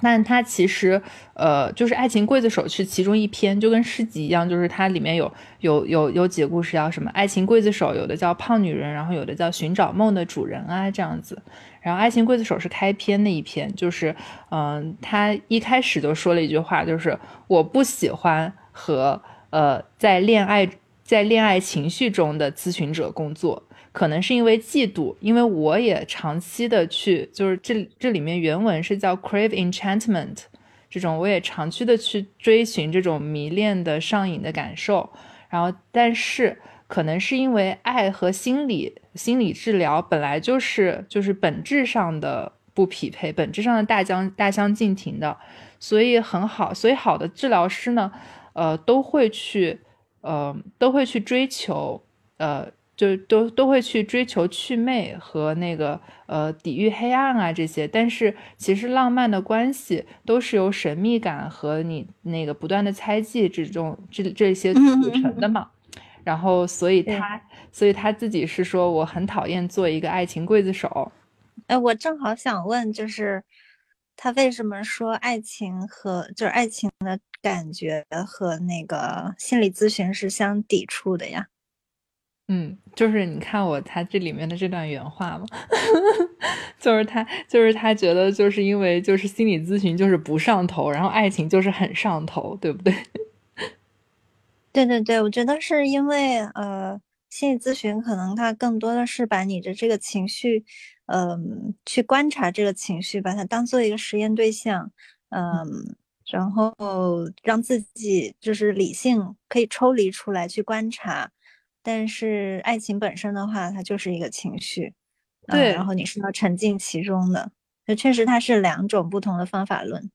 但它其实，呃，就是《爱情刽子手》是其中一篇，就跟诗集一样，就是它里面有有有有几个故事，叫什么《爱情刽子手》，有的叫胖女人，然后有的叫寻找梦的主人啊，这样子。然后《爱情刽子手》是开篇那一篇，就是，嗯，他一开始就说了一句话，就是我不喜欢和呃在恋爱。在恋爱情绪中的咨询者工作，可能是因为嫉妒，因为我也长期的去，就是这这里面原文是叫 crave enchantment，这种我也长期的去追寻这种迷恋的上瘾的感受，然后但是可能是因为爱和心理心理治疗本来就是就是本质上的不匹配，本质上的大相大相径庭的，所以很好，所以好的治疗师呢，呃都会去。呃，都会去追求，呃，就都都会去追求祛魅和那个呃抵御黑暗啊这些。但是其实浪漫的关系都是由神秘感和你那个不断的猜忌之中这这些组成的嘛。然后所以他所以他自己是说我很讨厌做一个爱情刽子手。哎，我正好想问，就是他为什么说爱情和就是爱情的？感觉和那个心理咨询是相抵触的呀。嗯，就是你看我他这里面的这段原话嘛，就是他就是他觉得就是因为就是心理咨询就是不上头，然后爱情就是很上头，对不对？对对对，我觉得是因为呃，心理咨询可能它更多的是把你的这个情绪，嗯，去观察这个情绪，把它当做一个实验对象，嗯。然后让自己就是理性可以抽离出来去观察，但是爱情本身的话，它就是一个情绪，对，然后你是要沉浸其中的，那确实它是两种不同的方法论。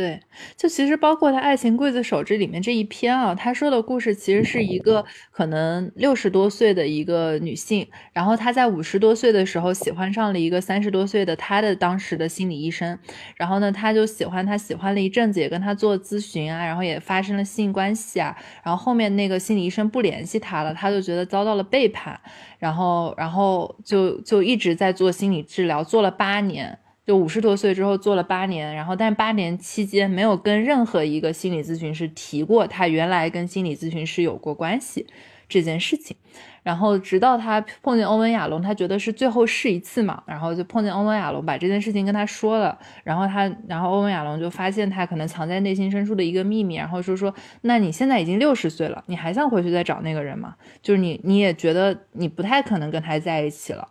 对，就其实包括他《爱情刽子手》这里面这一篇啊，他说的故事其实是一个可能六十多岁的一个女性，然后她在五十多岁的时候喜欢上了一个三十多岁的她的当时的心理医生，然后呢，她就喜欢他，喜欢了一阵子，也跟他做咨询啊，然后也发生了性关系啊，然后后面那个心理医生不联系他了，他就觉得遭到了背叛，然后然后就就一直在做心理治疗，做了八年。就五十多岁之后做了八年，然后但八年期间没有跟任何一个心理咨询师提过他原来跟心理咨询师有过关系这件事情，然后直到他碰见欧文亚龙，他觉得是最后试一次嘛，然后就碰见欧文亚龙把这件事情跟他说了，然后他然后欧文亚龙就发现他可能藏在内心深处的一个秘密，然后说说那你现在已经六十岁了，你还想回去再找那个人吗？就是你你也觉得你不太可能跟他在一起了。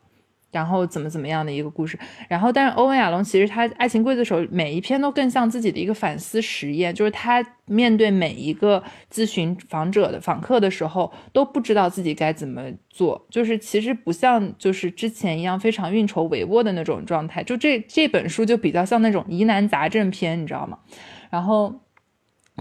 然后怎么怎么样的一个故事，然后但是欧文亚龙其实他《爱情刽子手》每一篇都更像自己的一个反思实验，就是他面对每一个咨询访者的访客的时候，都不知道自己该怎么做，就是其实不像就是之前一样非常运筹帷幄的那种状态，就这这本书就比较像那种疑难杂症篇，你知道吗？然后。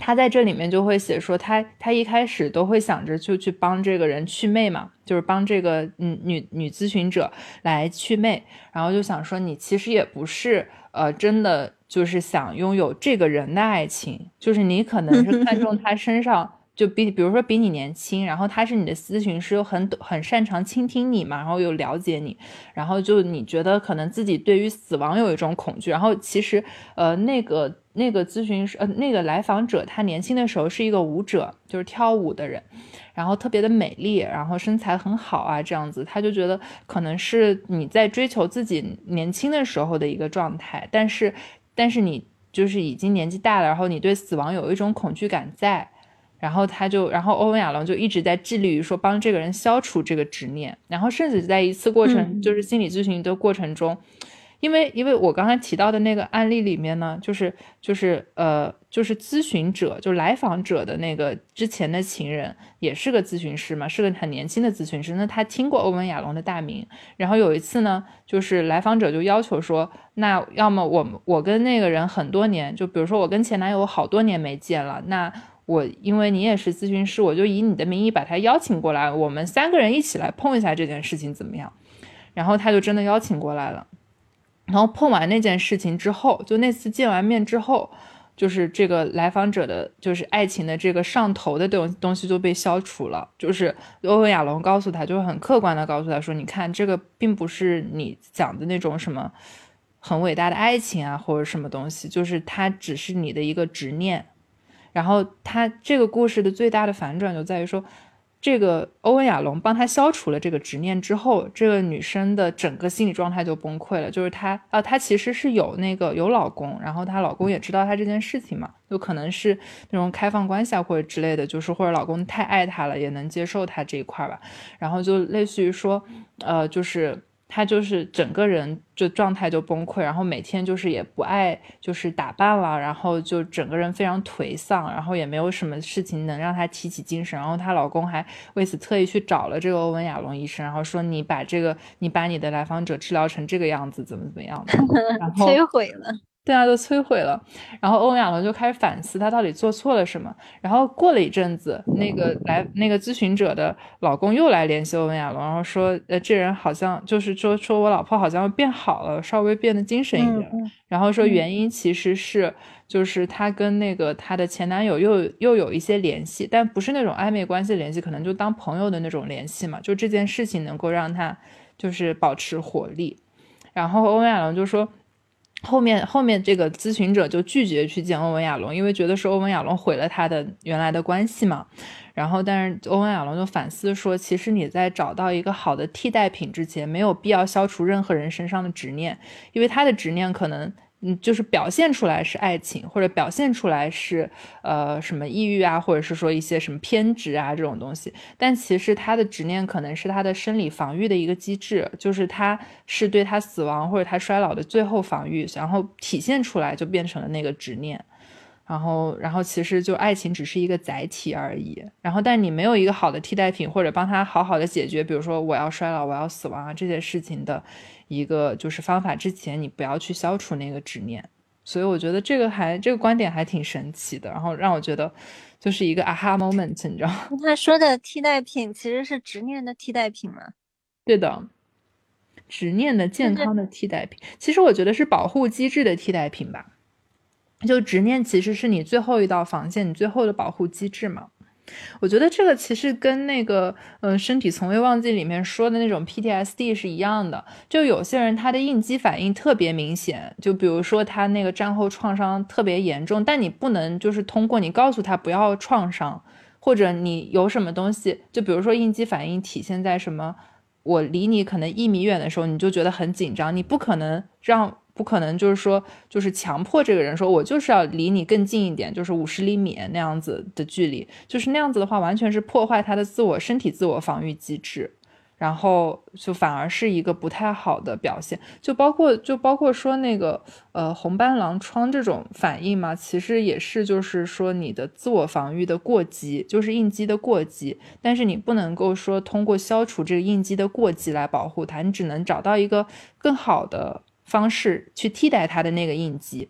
他在这里面就会写说，他他一开始都会想着就去帮这个人去魅嘛，就是帮这个嗯女女咨询者来去魅，然后就想说你其实也不是呃真的就是想拥有这个人的爱情，就是你可能是看中他身上就比比如说比你年轻，然后他是你的咨询师，又很很擅长倾听你嘛，然后又了解你，然后就你觉得可能自己对于死亡有一种恐惧，然后其实呃那个。那个咨询师，呃，那个来访者，他年轻的时候是一个舞者，就是跳舞的人，然后特别的美丽，然后身材很好啊，这样子，他就觉得可能是你在追求自己年轻的时候的一个状态，但是，但是你就是已经年纪大了，然后你对死亡有一种恐惧感在，然后他就，然后欧文亚龙就一直在致力于说帮这个人消除这个执念，然后甚至在一次过程，就是心理咨询的过程中。因为，因为我刚才提到的那个案例里面呢，就是就是呃，就是咨询者，就来访者的那个之前的情人，也是个咨询师嘛，是个很年轻的咨询师。那他听过欧文亚龙的大名，然后有一次呢，就是来访者就要求说，那要么我我跟那个人很多年，就比如说我跟前男友好多年没见了，那我因为你也是咨询师，我就以你的名义把他邀请过来，我们三个人一起来碰一下这件事情怎么样？然后他就真的邀请过来了。然后碰完那件事情之后，就那次见完面之后，就是这个来访者的，就是爱情的这个上头的东东西就被消除了。就是欧文亚龙告诉他，就很客观的告诉他说：“你看，这个并不是你讲的那种什么很伟大的爱情啊，或者什么东西，就是它只是你的一个执念。”然后他这个故事的最大的反转就在于说。这个欧文亚龙帮他消除了这个执念之后，这个女生的整个心理状态就崩溃了。就是她啊，她其实是有那个有老公，然后她老公也知道她这件事情嘛，就可能是那种开放关系啊或者之类的，就是或者老公太爱她了，也能接受她这一块吧。然后就类似于说，呃，就是。她就是整个人就状态就崩溃，然后每天就是也不爱就是打扮了，然后就整个人非常颓丧，然后也没有什么事情能让她提起精神。然后她老公还为此特意去找了这个欧文亚龙医生，然后说你把这个你把你的来访者治疗成这个样子，怎么怎么样的，然后摧毁了。对啊，都摧毁了。然后欧文亚龙就开始反思，他到底做错了什么。然后过了一阵子，那个来那个咨询者的老公又来联系欧文亚龙，然后说，呃，这人好像就是说，说我老婆好像变好了，稍微变得精神一点。然后说原因其实是，就是他跟那个他的前男友又又有一些联系，但不是那种暧昧关系联系，可能就当朋友的那种联系嘛。就这件事情能够让他就是保持活力。然后欧文亚龙就说。后面后面这个咨询者就拒绝去见欧文亚龙，因为觉得是欧文亚龙毁了他的原来的关系嘛。然后，但是欧文亚龙就反思说，其实你在找到一个好的替代品之前，没有必要消除任何人身上的执念，因为他的执念可能。嗯，就是表现出来是爱情，或者表现出来是呃什么抑郁啊，或者是说一些什么偏执啊这种东西。但其实他的执念可能是他的生理防御的一个机制，就是他是对他死亡或者他衰老的最后防御，然后体现出来就变成了那个执念。然后，然后其实就爱情只是一个载体而已。然后，但你没有一个好的替代品，或者帮他好好的解决，比如说我要衰老，我要死亡啊这些事情的。一个就是方法，之前你不要去消除那个执念，所以我觉得这个还这个观点还挺神奇的，然后让我觉得就是一个 aha moment，你知道吗？他说的替代品其实是执念的替代品吗？对的，执念的健康的替代品，其实我觉得是保护机制的替代品吧。就执念其实是你最后一道防线，你最后的保护机制嘛。我觉得这个其实跟那个，嗯，身体从未忘记里面说的那种 PTSD 是一样的。就有些人他的应激反应特别明显，就比如说他那个战后创伤特别严重，但你不能就是通过你告诉他不要创伤，或者你有什么东西，就比如说应激反应体现在什么，我离你可能一米远的时候你就觉得很紧张，你不可能让。不可能，就是说，就是强迫这个人说，我就是要离你更近一点，就是五十厘米那样子的距离，就是那样子的话，完全是破坏他的自我身体自我防御机制。然后就反而是一个不太好的表现，就包括就包括说那个呃红斑狼疮这种反应嘛，其实也是就是说你的自我防御的过激，就是应激的过激，但是你不能够说通过消除这个应激的过激来保护它，你只能找到一个更好的方式去替代他的那个印记。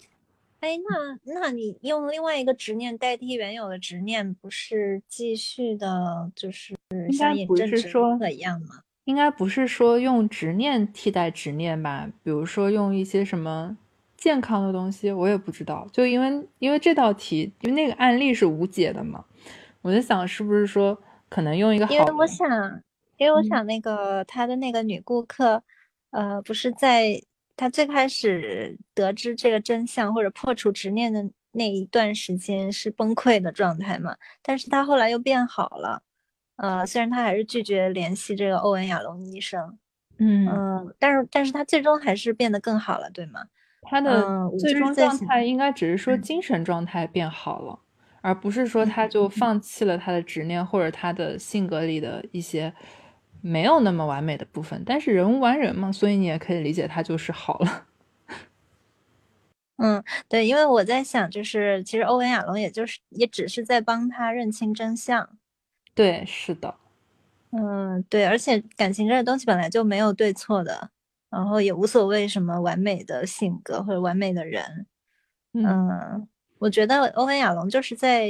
哎，那那你用另外一个执念代替原有的执念，不是继续的，就是像不是说一样吗？应该不是说用执念替代执念吧？比如说用一些什么健康的东西，我也不知道。就因为因为这道题，因为那个案例是无解的嘛，我就想是不是说可能用一个好。因为我想，因为我想那个他的那个女顾客，呃，不是在。他最开始得知这个真相或者破除执念的那一段时间是崩溃的状态嘛？但是他后来又变好了，呃，虽然他还是拒绝联系这个欧文亚龙医生，嗯嗯，但是但是他最终还是变得更好了，对吗？他的最终状态应该只是说精神状态变好了，而不是说他就放弃了他的执念或者他的性格里的一些。没有那么完美的部分，但是人无完人嘛，所以你也可以理解他就是好了。嗯，对，因为我在想，就是其实欧文亚龙也就是也只是在帮他认清真相。对，是的。嗯，对，而且感情这个东西本来就没有对错的，然后也无所谓什么完美的性格或者完美的人。嗯，我觉得欧文亚龙就是在。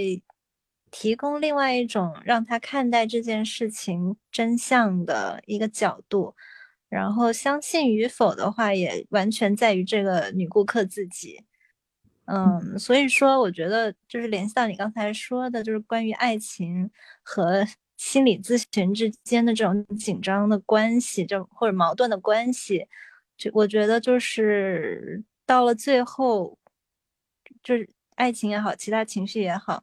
提供另外一种让他看待这件事情真相的一个角度，然后相信与否的话，也完全在于这个女顾客自己。嗯，所以说，我觉得就是联系到你刚才说的，就是关于爱情和心理咨询之间的这种紧张的关系，就或者矛盾的关系，就我觉得就是到了最后，就是爱情也好，其他情绪也好。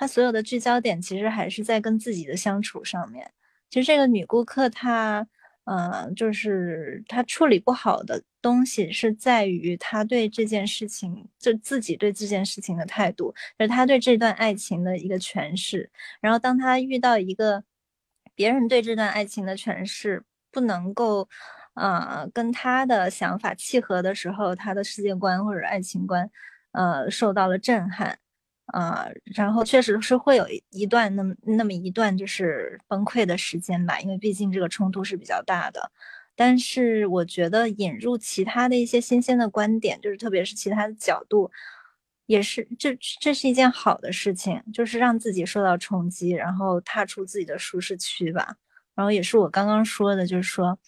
他所有的聚焦点其实还是在跟自己的相处上面。其实这个女顾客她，呃，就是她处理不好的东西是在于她对这件事情，就自己对这件事情的态度，就是她对这段爱情的一个诠释。然后当她遇到一个别人对这段爱情的诠释不能够，呃，跟她的想法契合的时候，她的世界观或者爱情观，呃，受到了震撼。啊，然后确实是会有一段那么那么一段就是崩溃的时间吧，因为毕竟这个冲突是比较大的。但是我觉得引入其他的一些新鲜的观点，就是特别是其他的角度，也是这这是一件好的事情，就是让自己受到冲击，然后踏出自己的舒适区吧。然后也是我刚刚说的，就是说，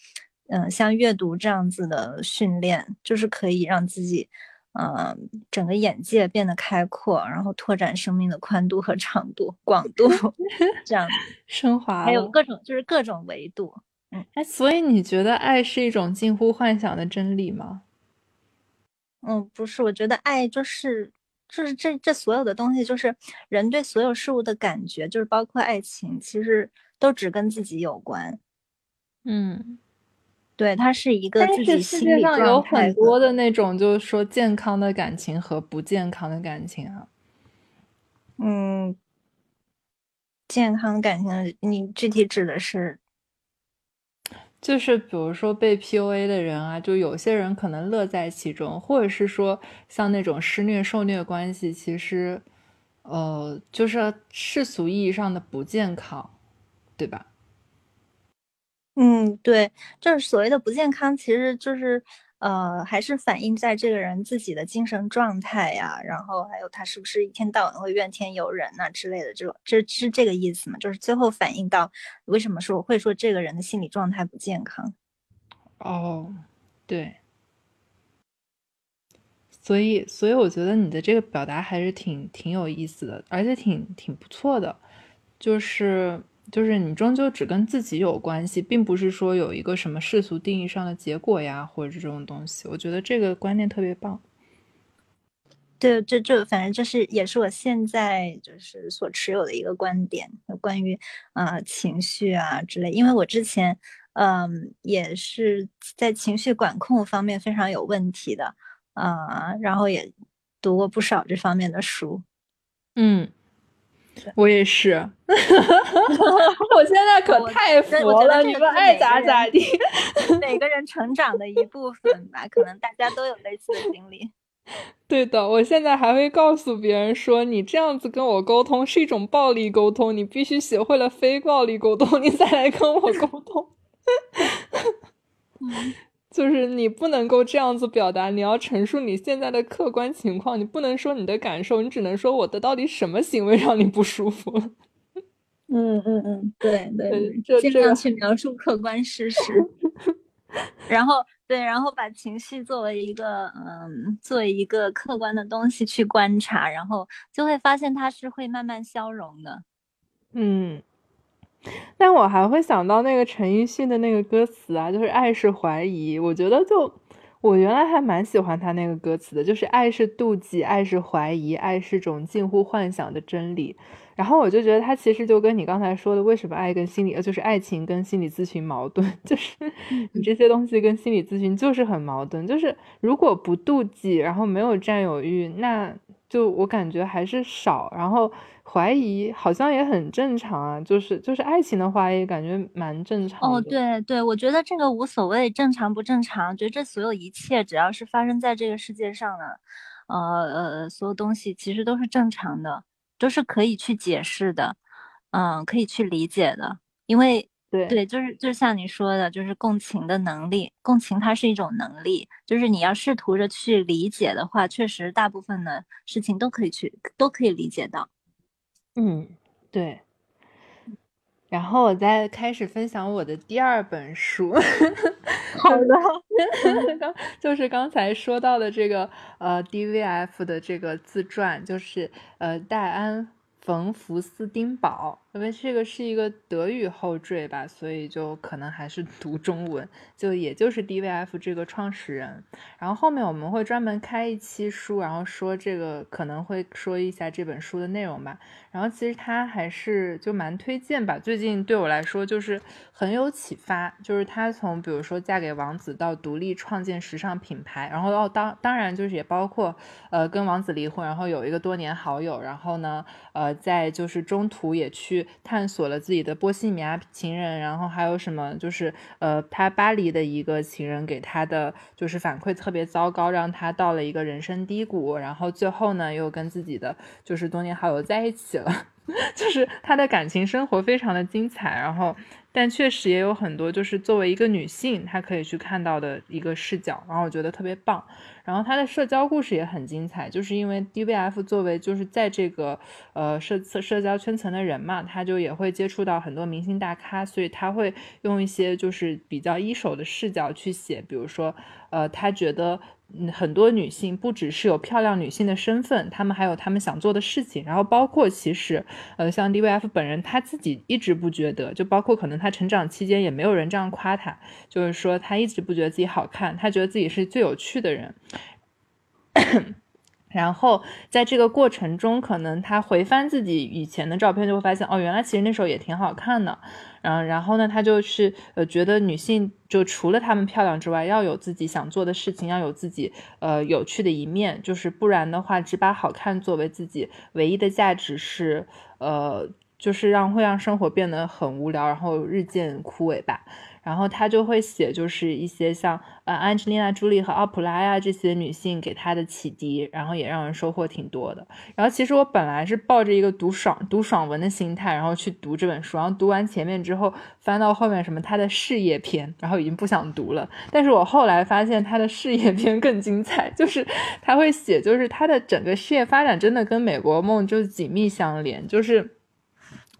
嗯，像阅读这样子的训练，就是可以让自己。嗯，整个眼界变得开阔，然后拓展生命的宽度和长度、广度，这样升华，还有各种就是各种维度。嗯，哎，所以你觉得爱是一种近乎幻想的真理吗？嗯，不是，我觉得爱就是就是这这所有的东西，就是人对所有事物的感觉，就是包括爱情，其实都只跟自己有关。嗯。对，它是一个自己世界上有很多的那种，就是说健康的感情和不健康的感情啊。嗯，健康感情，你具体指的是？就是比如说被 PUA 的人啊，就有些人可能乐在其中，或者是说像那种施虐受虐关系，其实，呃，就是世俗意义上的不健康，对吧？嗯，对，就是所谓的不健康，其实就是，呃，还是反映在这个人自己的精神状态呀，然后还有他是不是一天到晚会怨天尤人呐之类的这种，这是这个意思嘛？就是最后反映到为什么说会说这个人的心理状态不健康？哦，对，所以，所以我觉得你的这个表达还是挺挺有意思的，而且挺挺不错的，就是。就是你终究只跟自己有关系，并不是说有一个什么世俗定义上的结果呀，或者这种东西。我觉得这个观念特别棒。对，这这反正这是也是我现在就是所持有的一个观点，关于啊情绪啊之类。因为我之前嗯也是在情绪管控方面非常有问题的啊，然后也读过不少这方面的书。嗯。我也是，我现在可太佛了，你们爱咋咋地。每个人成长的一部分吧，可能大家都有类似的经历。对的，我现在还会告诉别人说，你这样子跟我沟通是一种暴力沟通，你必须学会了非暴力沟通，你再来跟我沟通。就是你不能够这样子表达，你要陈述你现在的客观情况，你不能说你的感受，你只能说我的到底什么行为让你不舒服。嗯嗯嗯，对对，尽量去描述客观事实。然后对，然后把情绪作为一个嗯，作为一个客观的东西去观察，然后就会发现它是会慢慢消融的。嗯。但我还会想到那个陈奕迅的那个歌词啊，就是爱是怀疑。我觉得就我原来还蛮喜欢他那个歌词的，就是爱是妒忌，爱是怀疑，爱是种近乎幻想的真理。然后我就觉得他其实就跟你刚才说的，为什么爱跟心理，就是爱情跟心理咨询矛盾，就是你这些东西跟心理咨询就是很矛盾。就是如果不妒忌，然后没有占有欲，那就我感觉还是少。然后。怀疑好像也很正常啊，就是就是爱情的话也，感觉蛮正常的。哦，对对，我觉得这个无所谓正常不正常，觉得这所有一切只要是发生在这个世界上的，呃呃，所有东西其实都是正常的，都是可以去解释的，嗯，可以去理解的。因为对对，就是就像你说的，就是共情的能力，共情它是一种能力，就是你要试图着去理解的话，确实大部分的事情都可以去都可以理解到。嗯，对。然后我再开始分享我的第二本书。好的，刚 就是刚才说到的这个呃 DVF 的这个自传，就是呃戴安。冯福斯丁堡，因为这个是一个德语后缀吧，所以就可能还是 读中文，就也就是 DVF 这个创始人。然后后面我们会专门开一期书，然后说这个可能会说一下这本书的内容吧。然后其实他还是就蛮推荐吧，最近对我来说就是很有启发，就是他从比如说嫁给王子到独立创建时尚品牌，然后哦当当然就是也包括呃跟王子离婚，然后有一个多年好友，然后呢呃。在就是中途也去探索了自己的波西米亚情人，然后还有什么就是呃，他巴黎的一个情人给他的就是反馈特别糟糕，让他到了一个人生低谷，然后最后呢又跟自己的就是多年好友在一起了，就是他的感情生活非常的精彩，然后。但确实也有很多，就是作为一个女性，她可以去看到的一个视角，然后我觉得特别棒。然后她的社交故事也很精彩，就是因为 DVF 作为就是在这个呃社社交圈层的人嘛，他就也会接触到很多明星大咖，所以他会用一些就是比较一手的视角去写，比如说呃，他觉得。很多女性不只是有漂亮女性的身份，她们还有她们想做的事情。然后包括其实，呃，像 DVF 本人她自己一直不觉得，就包括可能她成长期间也没有人这样夸她，就是说她一直不觉得自己好看，她觉得自己是最有趣的人。然后在这个过程中，可能她回翻自己以前的照片，就会发现，哦，原来其实那时候也挺好看的。嗯，然后呢，他就是呃，觉得女性就除了她们漂亮之外，要有自己想做的事情，要有自己呃有趣的一面，就是不然的话，只把好看作为自己唯一的价值是呃，就是让会让生活变得很无聊，然后日渐枯萎吧。然后他就会写，就是一些像呃安吉丽娜·朱莉和奥普拉呀这些女性给他的启迪，然后也让人收获挺多的。然后其实我本来是抱着一个读爽读爽文的心态，然后去读这本书，然后读完前面之后，翻到后面什么他的事业篇，然后已经不想读了。但是我后来发现他的事业篇更精彩，就是他会写，就是他的整个事业发展真的跟美国梦就紧密相连，就是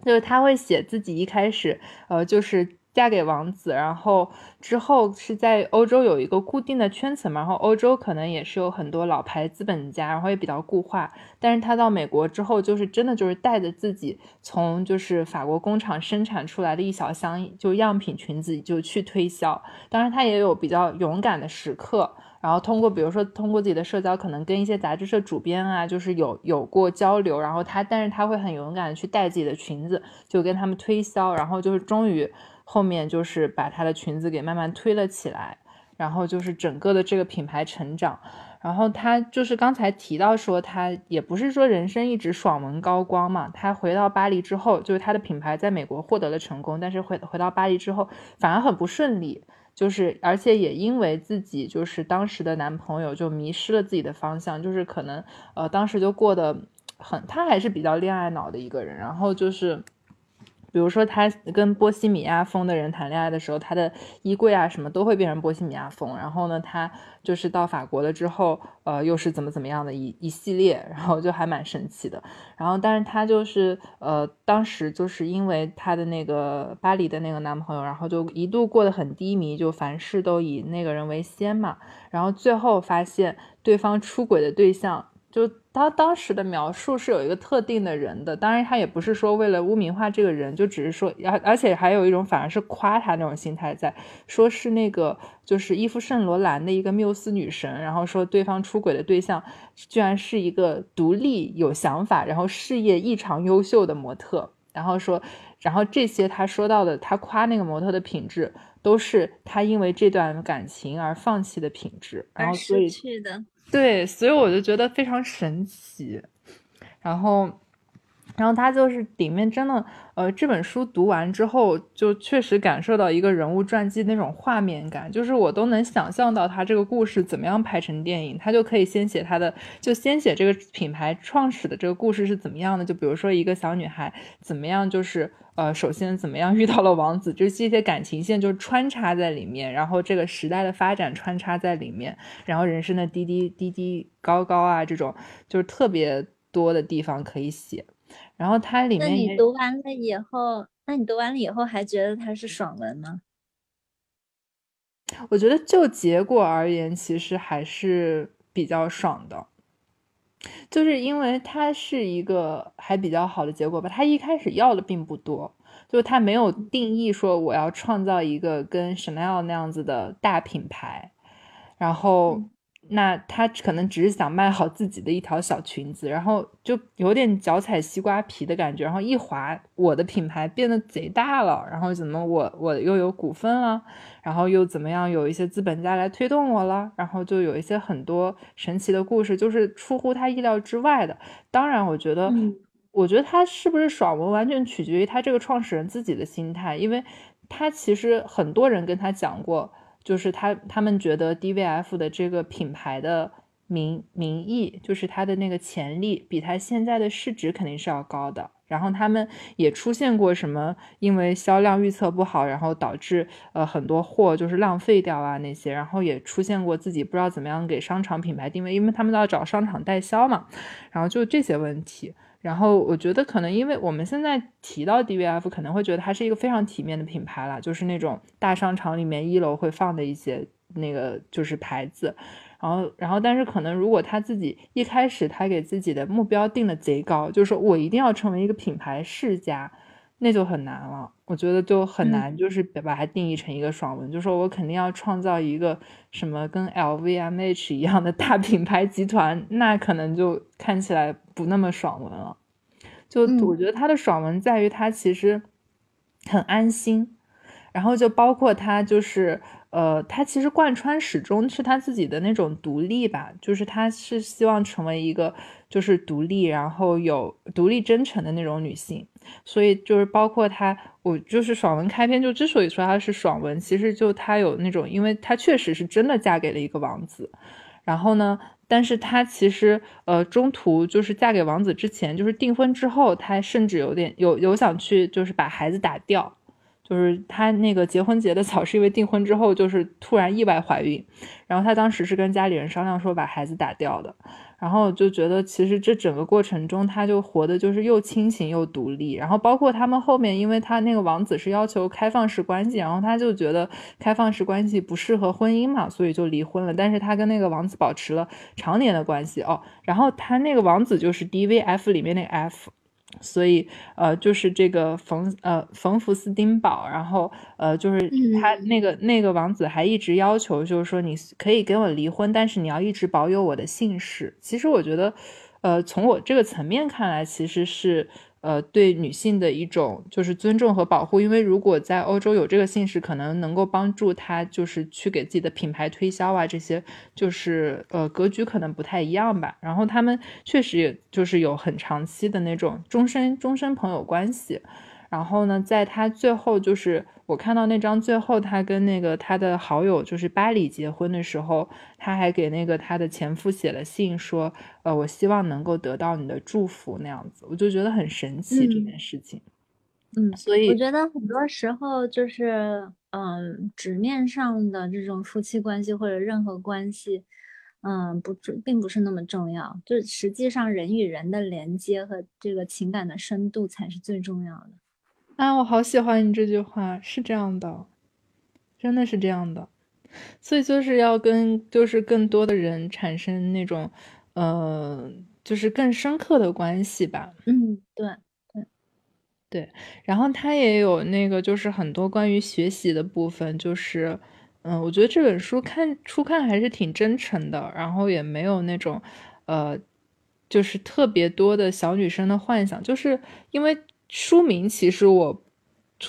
就是他会写自己一开始呃就是。嫁给王子，然后之后是在欧洲有一个固定的圈层嘛，然后欧洲可能也是有很多老牌资本家，然后也比较固化。但是他到美国之后，就是真的就是带着自己从就是法国工厂生产出来的一小箱就样品裙子就去推销。当然他也有比较勇敢的时刻，然后通过比如说通过自己的社交，可能跟一些杂志社主编啊，就是有有过交流。然后他但是他会很勇敢的去带自己的裙子，就跟他们推销，然后就是终于。后面就是把她的裙子给慢慢推了起来，然后就是整个的这个品牌成长，然后她就是刚才提到说，她也不是说人生一直爽文高光嘛。她回到巴黎之后，就是她的品牌在美国获得了成功，但是回回到巴黎之后反而很不顺利，就是而且也因为自己就是当时的男朋友就迷失了自己的方向，就是可能呃当时就过得很，他还是比较恋爱脑的一个人，然后就是。比如说，他跟波西米亚风的人谈恋爱的时候，他的衣柜啊什么都会变成波西米亚风。然后呢，他就是到法国了之后，呃，又是怎么怎么样的一一系列，然后就还蛮神奇的。然后，但是他就是呃，当时就是因为他的那个巴黎的那个男朋友，然后就一度过得很低迷，就凡事都以那个人为先嘛。然后最后发现对方出轨的对象。就他当时的描述是有一个特定的人的，当然他也不是说为了污名化这个人，就只是说，而而且还有一种反而是夸他那种心态在，说是那个就是伊夫圣罗兰的一个缪斯女神，然后说对方出轨的对象居然是一个独立有想法，然后事业异常优秀的模特，然后说，然后这些他说到的，他夸那个模特的品质，都是他因为这段感情而放弃的品质，然后所以去的。对，所以我就觉得非常神奇，然后，然后他就是里面真的，呃，这本书读完之后，就确实感受到一个人物传记那种画面感，就是我都能想象到他这个故事怎么样拍成电影，他就可以先写他的，就先写这个品牌创始的这个故事是怎么样的，就比如说一个小女孩怎么样，就是。呃，首先怎么样遇到了王子，就是这些感情线就穿插在里面，然后这个时代的发展穿插在里面，然后人生的低低低低高高啊，这种就是特别多的地方可以写。然后它里面，那你读完了以后，那你读完了以后还觉得它是爽文吗？我觉得就结果而言，其实还是比较爽的。就是因为它是一个还比较好的结果吧，他一开始要的并不多，就他没有定义说我要创造一个跟 Chanel 那样子的大品牌，然后。那他可能只是想卖好自己的一条小裙子，然后就有点脚踩西瓜皮的感觉，然后一滑，我的品牌变得贼大了，然后怎么我我又有股份了，然后又怎么样，有一些资本家来推动我了，然后就有一些很多神奇的故事，就是出乎他意料之外的。当然，我觉得，我觉得他是不是爽文，完全取决于他这个创始人自己的心态，因为他其实很多人跟他讲过。就是他，他们觉得 DVF 的这个品牌的名名义，就是它的那个潜力，比它现在的市值肯定是要高的。然后他们也出现过什么，因为销量预测不好，然后导致呃很多货就是浪费掉啊那些。然后也出现过自己不知道怎么样给商场品牌定位，因为他们都要找商场代销嘛。然后就这些问题。然后我觉得可能因为我们现在提到 DVF，可能会觉得它是一个非常体面的品牌了，就是那种大商场里面一楼会放的一些那个就是牌子。然后，然后但是可能如果他自己一开始他给自己的目标定的贼高，就是说我一定要成为一个品牌世家，那就很难了。我觉得就很难，就是把它定义成一个爽文，就说我肯定要创造一个什么跟 LVMH 一样的大品牌集团，那可能就看起来。不那么爽文了，就我觉得他的爽文在于他其实很安心，然后就包括他就是呃，他其实贯穿始终是他自己的那种独立吧，就是他是希望成为一个就是独立，然后有独立真诚的那种女性，所以就是包括她，我就是爽文开篇就之所以说她是爽文，其实就她有那种，因为她确实是真的嫁给了一个王子，然后呢。但是她其实，呃，中途就是嫁给王子之前，就是订婚之后，她甚至有点有有想去，就是把孩子打掉，就是她那个结婚结的早，是因为订婚之后就是突然意外怀孕，然后她当时是跟家里人商量说把孩子打掉的。然后就觉得，其实这整个过程中，他就活的就是又清醒又独立。然后包括他们后面，因为他那个王子是要求开放式关系，然后他就觉得开放式关系不适合婚姻嘛，所以就离婚了。但是他跟那个王子保持了常年的关系哦。然后他那个王子就是 D V F 里面那个 F。所以，呃，就是这个冯，呃，冯福斯丁堡，然后，呃，就是他那个那个王子还一直要求，就是说你可以跟我离婚，但是你要一直保有我的姓氏。其实我觉得，呃，从我这个层面看来，其实是，呃，对女性的一种就是尊重和保护，因为如果在欧洲有这个姓氏，可能能够帮助他就是去给自己的品牌推销啊，这些就是呃格局可能不太一样吧。然后他们确实也就是有很长期的那种终身终身朋友关系。然后呢，在他最后就是我看到那张最后他跟那个他的好友就是巴里结婚的时候，他还给那个他的前夫写了信说，呃，我希望能够得到你的祝福那样子，我就觉得很神奇这件事情。嗯，所以我觉得很多时候就是嗯，纸面上的这种夫妻关系或者任何关系，嗯，不并不是那么重要，就实际上人与人的连接和这个情感的深度才是最重要的。啊，我好喜欢你这句话，是这样的，真的是这样的，所以就是要跟就是更多的人产生那种，呃，就是更深刻的关系吧。嗯，对对对。然后他也有那个就是很多关于学习的部分，就是，嗯，我觉得这本书看初看还是挺真诚的，然后也没有那种，呃，就是特别多的小女生的幻想，就是因为。书名其实我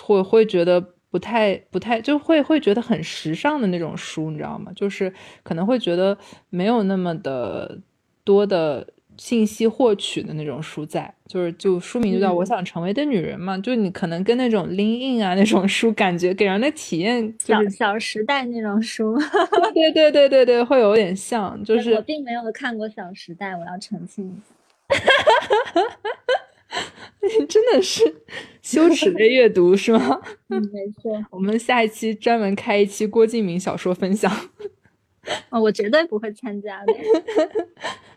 会会觉得不太不太就会会觉得很时尚的那种书，你知道吗？就是可能会觉得没有那么的多的信息获取的那种书在，就是就书名就叫《我想成为的女人》嘛，就你可能跟那种 Lean In 啊那种书感觉给人的体验，小小时代那种书，对对对对对，会有点像，就是我并没有看过《小时代》，我要澄清一下。真的是 羞耻的阅读是吗？嗯，没错。我们下一期专门开一期郭敬明小说分享。哦，我绝对不会参加的。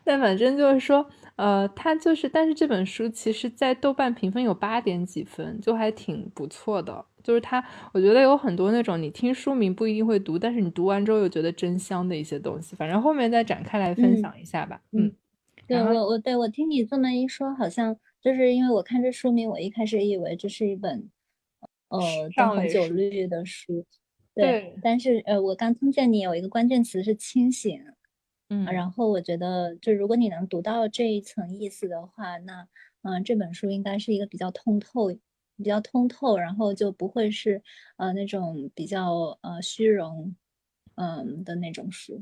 但反正就是说，呃，他就是，但是这本书其实，在豆瓣评分有八点几分，就还挺不错的。就是他，我觉得有很多那种你听书名不一定会读，但是你读完之后又觉得真香的一些东西。反正后面再展开来分享一下吧。嗯，对我，我对我听你这么一说，好像。就是因为我看这书名，我一开始以为这是一本，呃，灯红酒绿的书，对。但是，呃，我刚听见你有一个关键词是清醒，嗯，然后我觉得，就如果你能读到这一层意思的话，那，嗯，这本书应该是一个比较通透、比较通透，然后就不会是，呃，那种比较呃虚荣，嗯的那种书。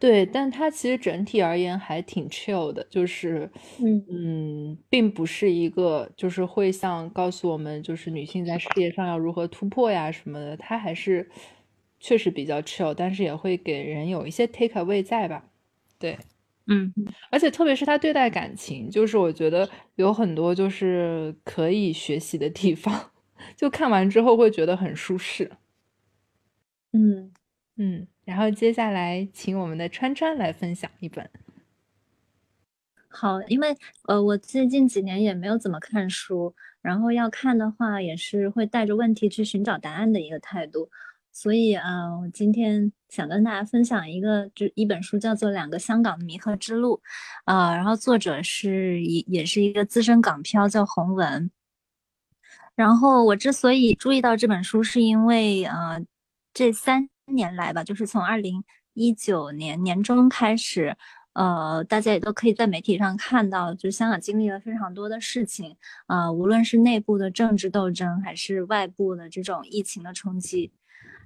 对，但它其实整体而言还挺 chill 的，就是，嗯嗯，并不是一个就是会像告诉我们就是女性在事业上要如何突破呀什么的，它还是确实比较 chill，但是也会给人有一些 take away 在吧？对，嗯，而且特别是他对待感情，就是我觉得有很多就是可以学习的地方，就看完之后会觉得很舒适。嗯嗯。然后接下来请我们的川川来分享一本。好，因为呃，我最近几年也没有怎么看书，然后要看的话也是会带着问题去寻找答案的一个态度，所以啊，我今天想跟大家分享一个，就一本书叫做《两个香港的弥合之路》，啊，然后作者是一也是一个资深港漂，叫洪文。然后我之所以注意到这本书，是因为呃，这三。年来吧，就是从二零一九年年中开始，呃，大家也都可以在媒体上看到，就是香港经历了非常多的事情，啊，无论是内部的政治斗争，还是外部的这种疫情的冲击，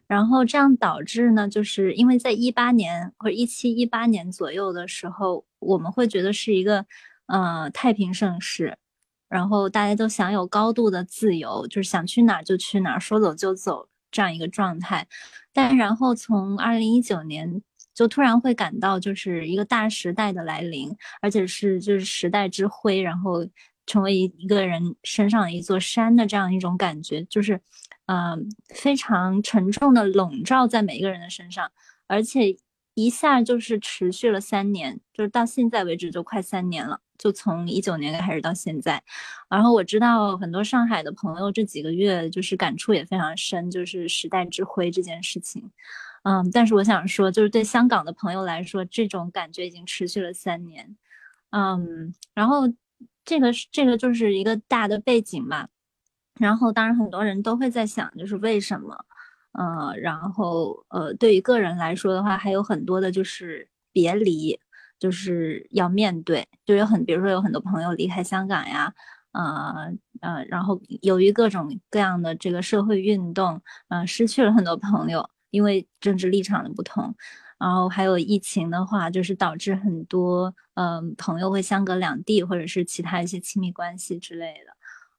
然后这样导致呢，就是因为在一八年或者一七一八年左右的时候，我们会觉得是一个呃太平盛世，然后大家都享有高度的自由，就是想去哪就去哪，说走就走这样一个状态。但然后从二零一九年就突然会感到就是一个大时代的来临，而且是就是时代之辉，然后成为一一个人身上一座山的这样一种感觉，就是，嗯，非常沉重的笼罩在每一个人的身上，而且一下就是持续了三年，就是到现在为止就快三年了，就从一九年开始到现在，然后我知道很多上海的朋友这几个月就是感触也非常深，就是时代之辉这件事情，嗯，但是我想说，就是对香港的朋友来说，这种感觉已经持续了三年，嗯，然后这个这个就是一个大的背景嘛，然后当然很多人都会在想，就是为什么，嗯，然后呃，对于个人来说的话，还有很多的就是别离。就是要面对，就有很，比如说有很多朋友离开香港呀，呃呃，然后由于各种各样的这个社会运动，呃，失去了很多朋友，因为政治立场的不同。然后还有疫情的话，就是导致很多嗯朋友会相隔两地，或者是其他一些亲密关系之类的。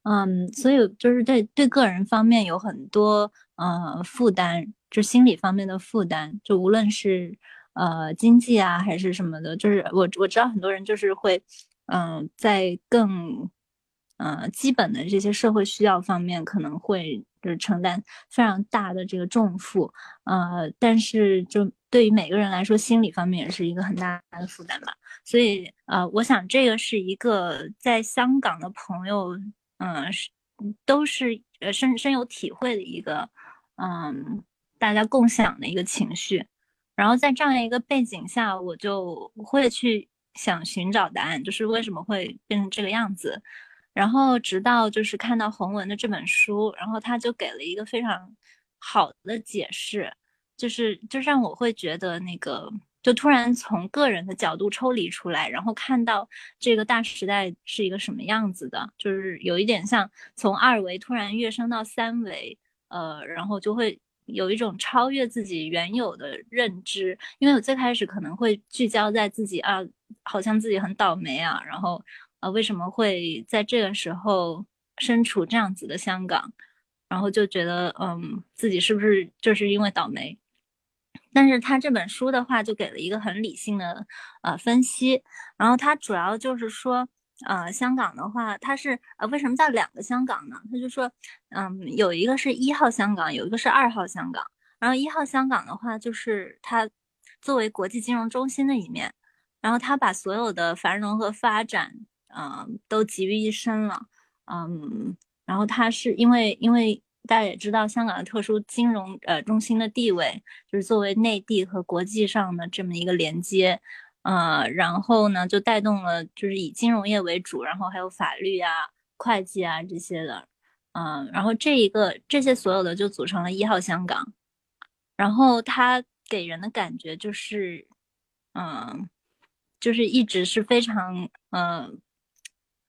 嗯，所以就是对对个人方面有很多呃负担，就心理方面的负担，就无论是呃经济啊还是什么的，就是我我知道很多人就是会嗯在更呃基本的这些社会需要方面可能会就是承担非常大的这个重负，呃，但是就对于每个人来说，心理方面也是一个很大的负担吧。所以呃，我想这个是一个在香港的朋友。嗯，是，都是呃深深有体会的一个，嗯，大家共享的一个情绪。然后在这样一个背景下，我就会去想寻找答案，就是为什么会变成这个样子。然后直到就是看到洪文的这本书，然后他就给了一个非常好的解释，就是就让我会觉得那个。就突然从个人的角度抽离出来，然后看到这个大时代是一个什么样子的，就是有一点像从二维突然跃升到三维，呃，然后就会有一种超越自己原有的认知。因为我最开始可能会聚焦在自己啊，好像自己很倒霉啊，然后呃，为什么会在这个时候身处这样子的香港，然后就觉得嗯，自己是不是就是因为倒霉？但是他这本书的话，就给了一个很理性的呃分析，然后他主要就是说，呃，香港的话，它是呃为什么叫两个香港呢？他就说，嗯，有一个是一号香港，有一个是二号香港。然后一号香港的话，就是它作为国际金融中心的一面，然后它把所有的繁荣和发展，嗯，都集于一身了，嗯，然后它是因为因为。大家也知道，香港的特殊金融呃中心的地位，就是作为内地和国际上的这么一个连接，呃，然后呢就带动了就是以金融业为主，然后还有法律啊、会计啊这些的，嗯，然后这一个这些所有的就组成了一号香港，然后它给人的感觉就是，嗯，就是一直是非常嗯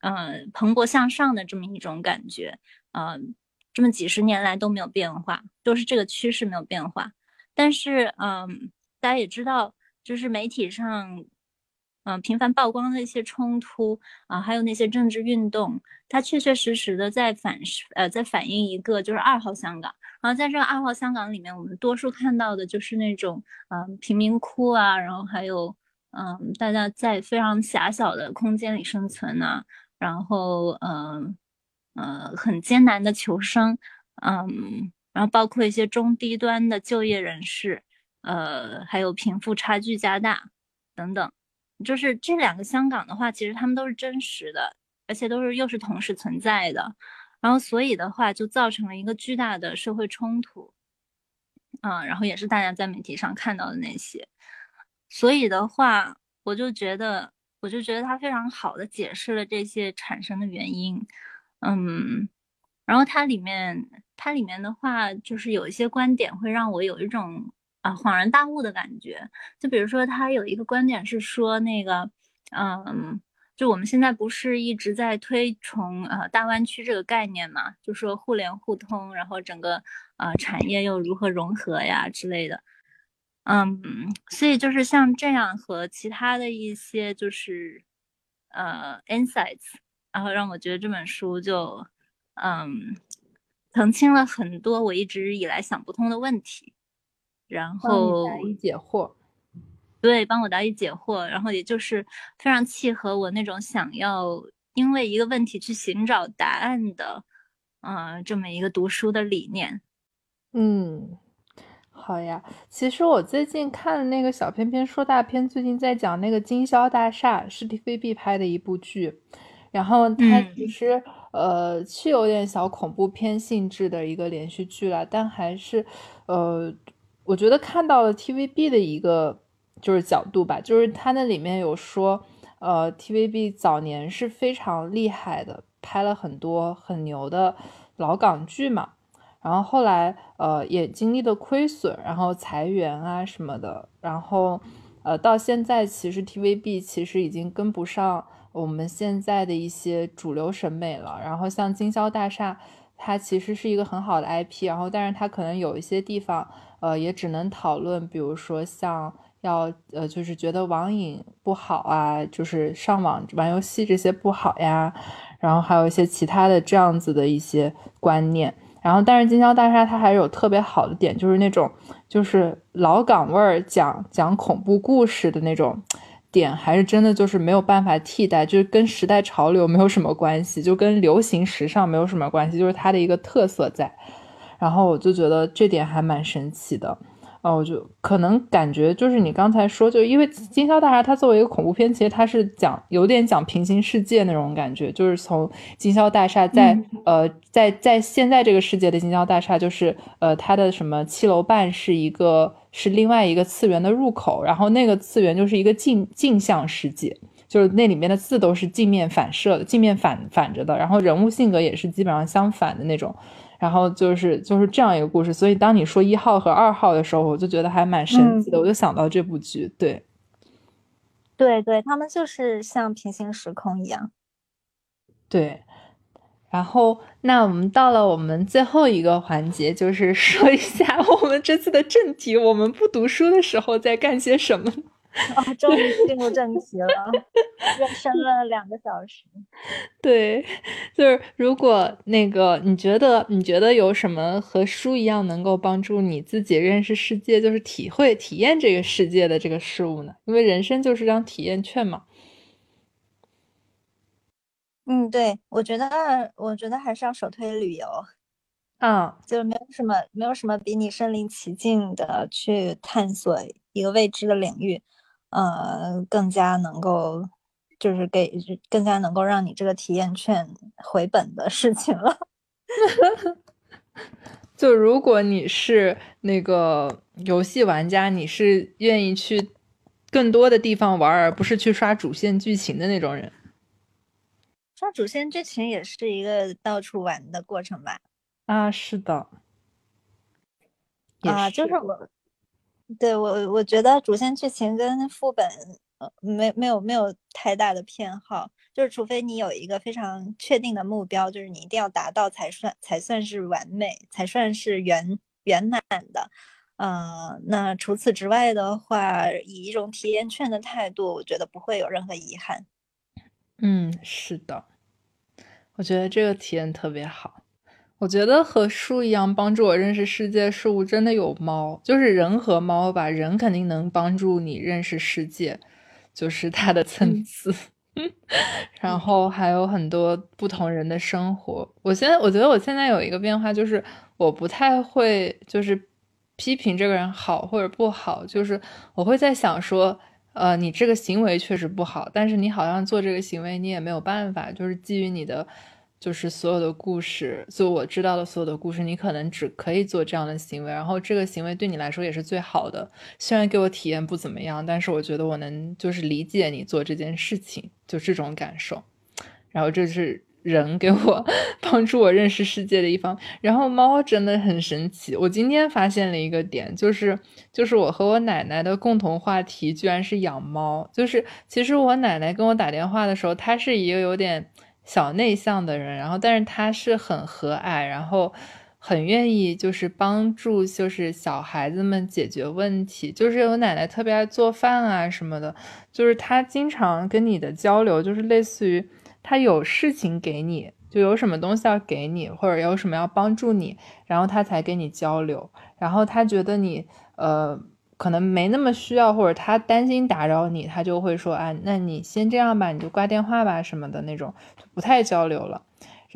嗯蓬勃向上的这么一种感觉，嗯。这么几十年来都没有变化，都是这个趋势没有变化。但是，嗯，大家也知道，就是媒体上，嗯，频繁曝光的一些冲突啊，还有那些政治运动，它确确实实的在反，呃，在反映一个就是二号香港。然后在这个二号香港里面，我们多数看到的就是那种，嗯，贫民窟啊，然后还有，嗯，大家在非常狭小的空间里生存呐，然后，嗯。呃，很艰难的求生，嗯，然后包括一些中低端的就业人士，呃，还有贫富差距加大等等，就是这两个香港的话，其实他们都是真实的，而且都是又是同时存在的，然后所以的话就造成了一个巨大的社会冲突，嗯，然后也是大家在媒体上看到的那些，所以的话，我就觉得，我就觉得他非常好的解释了这些产生的原因。嗯，然后它里面，它里面的话，就是有一些观点会让我有一种啊恍然大悟的感觉。就比如说，他有一个观点是说，那个，嗯，就我们现在不是一直在推崇呃大湾区这个概念嘛？就说互联互通，然后整个呃产业又如何融合呀之类的。嗯，所以就是像这样和其他的一些就是呃 insights。然后让我觉得这本书就，嗯，澄清了很多我一直以来想不通的问题，然后答疑解惑，对，帮我答疑解惑，然后也就是非常契合我那种想要因为一个问题去寻找答案的，嗯，这么一个读书的理念。嗯，好呀。其实我最近看的那个小片片说大片，最近在讲那个经销大厦，是 TVB 拍的一部剧。然后它其实呃是有点小恐怖片性质的一个连续剧了，但还是呃我觉得看到了 TVB 的一个就是角度吧，就是它那里面有说呃 TVB 早年是非常厉害的，拍了很多很牛的老港剧嘛，然后后来呃也经历了亏损，然后裁员啊什么的，然后呃，到现在其实 TVB 其实已经跟不上我们现在的一些主流审美了。然后像经销大厦，它其实是一个很好的 IP，然后但是它可能有一些地方，呃，也只能讨论，比如说像要呃，就是觉得网瘾不好啊，就是上网玩游戏这些不好呀，然后还有一些其他的这样子的一些观念。然后，但是经销大厦它还是有特别好的点，就是那种就是老港味儿讲讲恐怖故事的那种点，还是真的就是没有办法替代，就是跟时代潮流没有什么关系，就跟流行时尚没有什么关系，就是它的一个特色在。然后我就觉得这点还蛮神奇的。哦，我就可能感觉就是你刚才说，就因为《金宵大厦》它作为一个恐怖片，其实它是讲有点讲平行世界那种感觉，就是从金宵大厦在呃在在现在这个世界的金宵大厦，就是呃它的什么七楼半是一个是另外一个次元的入口，然后那个次元就是一个镜镜像世界，就是那里面的字都是镜面反射的，镜面反反着的，然后人物性格也是基本上相反的那种。然后就是就是这样一个故事，所以当你说一号和二号的时候，我就觉得还蛮神奇的，我就想到这部剧，对，对对，他们就是像平行时空一样，对。然后那我们到了我们最后一个环节，就是 说一下我们这次的正题，我们不读书的时候在干些什么。啊，终于进入正题了，热身了两个小时。对，就是如果那个你觉得你觉得有什么和书一样能够帮助你自己认识世界，就是体会体验这个世界的这个事物呢？因为人生就是张体验券嘛。嗯，对，我觉得我觉得还是要首推旅游。嗯，就没有什么没有什么比你身临其境的去探索一个未知的领域。呃，更加能够，就是给更加能够让你这个体验券回本的事情了。就如果你是那个游戏玩家，你是愿意去更多的地方玩，而不是去刷主线剧情的那种人。刷主线剧情也是一个到处玩的过程吧？啊，是的。啊，就是我。对我，我觉得主线剧情跟副本，呃，没没有没有太大的偏好，就是除非你有一个非常确定的目标，就是你一定要达到才算才算是完美，才算是圆圆满的，呃，那除此之外的话，以一种体验券的态度，我觉得不会有任何遗憾。嗯，是的，我觉得这个体验特别好。我觉得和书一样帮助我认识世界事物，真的有猫，就是人和猫吧。人肯定能帮助你认识世界，就是它的层次。然后还有很多不同人的生活。我现在我觉得我现在有一个变化，就是我不太会就是批评这个人好或者不好，就是我会在想说，呃，你这个行为确实不好，但是你好像做这个行为你也没有办法，就是基于你的。就是所有的故事，就我知道的所有的故事，你可能只可以做这样的行为，然后这个行为对你来说也是最好的。虽然给我体验不怎么样，但是我觉得我能就是理解你做这件事情，就这种感受。然后这是人给我 帮助我认识世界的一方。然后猫真的很神奇，我今天发现了一个点，就是就是我和我奶奶的共同话题居然是养猫。就是其实我奶奶跟我打电话的时候，她是一个有点。小内向的人，然后但是她是很和蔼，然后很愿意就是帮助就是小孩子们解决问题，就是我奶奶特别爱做饭啊什么的，就是她经常跟你的交流就是类似于他有事情给你，就有什么东西要给你或者有什么要帮助你，然后他才跟你交流，然后他觉得你呃。可能没那么需要，或者他担心打扰你，他就会说：“啊，那你先这样吧，你就挂电话吧，什么的那种，不太交流了。”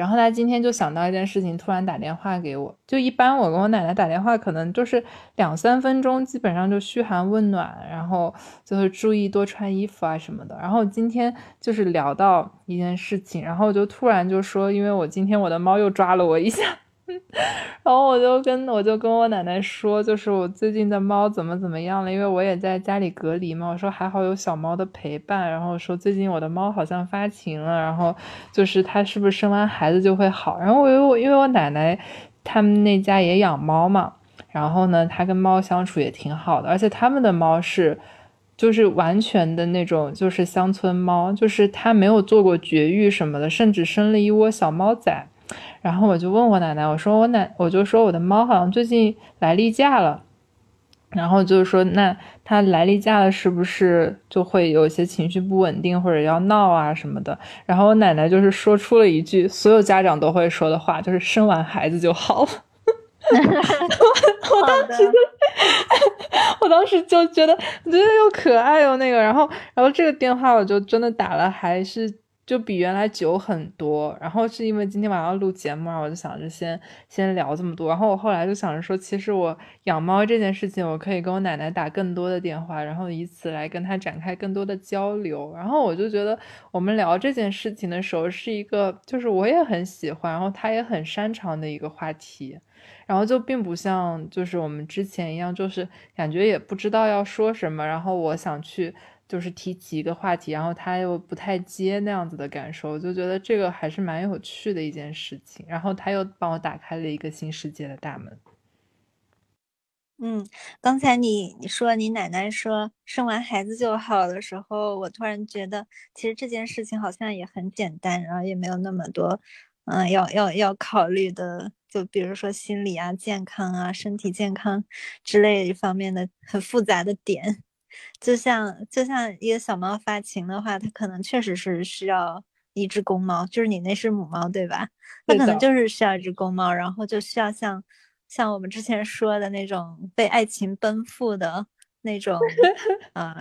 然后他今天就想到一件事情，突然打电话给我。就一般我跟我奶奶打电话，可能就是两三分钟，基本上就嘘寒问暖，然后就是注意多穿衣服啊什么的。然后今天就是聊到一件事情，然后就突然就说：“因为我今天我的猫又抓了我一下。” 然后我就跟我就跟我奶奶说，就是我最近的猫怎么怎么样了，因为我也在家里隔离嘛。我说还好有小猫的陪伴，然后说最近我的猫好像发情了，然后就是它是不是生完孩子就会好？然后我因为我因为我奶奶他们那家也养猫嘛，然后呢，它跟猫相处也挺好的，而且他们的猫是。就是完全的那种，就是乡村猫，就是它没有做过绝育什么的，甚至生了一窝小猫崽。然后我就问我奶奶，我说我奶，我就说我的猫好像最近来例假了。然后就是说，那它来例假了，是不是就会有一些情绪不稳定或者要闹啊什么的？然后我奶奶就是说出了一句所有家长都会说的话，就是生完孩子就好了。我当时就，我当时就觉得，我觉得又可爱又那个，然后，然后这个电话我就真的打了，还是。就比原来久很多，然后是因为今天晚上要录节目我就想着先先聊这么多。然后我后来就想着说，其实我养猫这件事情，我可以跟我奶奶打更多的电话，然后以此来跟她展开更多的交流。然后我就觉得我们聊这件事情的时候，是一个就是我也很喜欢，然后她也很擅长的一个话题。然后就并不像就是我们之前一样，就是感觉也不知道要说什么，然后我想去。就是提起一个话题，然后他又不太接那样子的感受，我就觉得这个还是蛮有趣的一件事情。然后他又帮我打开了一个新世界的大门。嗯，刚才你你说你奶奶说生完孩子就好的时候，我突然觉得其实这件事情好像也很简单，然后也没有那么多嗯要要要考虑的，就比如说心理啊、健康啊、身体健康之类方面的很复杂的点。就像就像一个小猫发情的话，它可能确实是需要一只公猫，就是你那是母猫对吧？它可能就是需要一只公猫，然后就需要像像我们之前说的那种被爱情奔赴的那种啊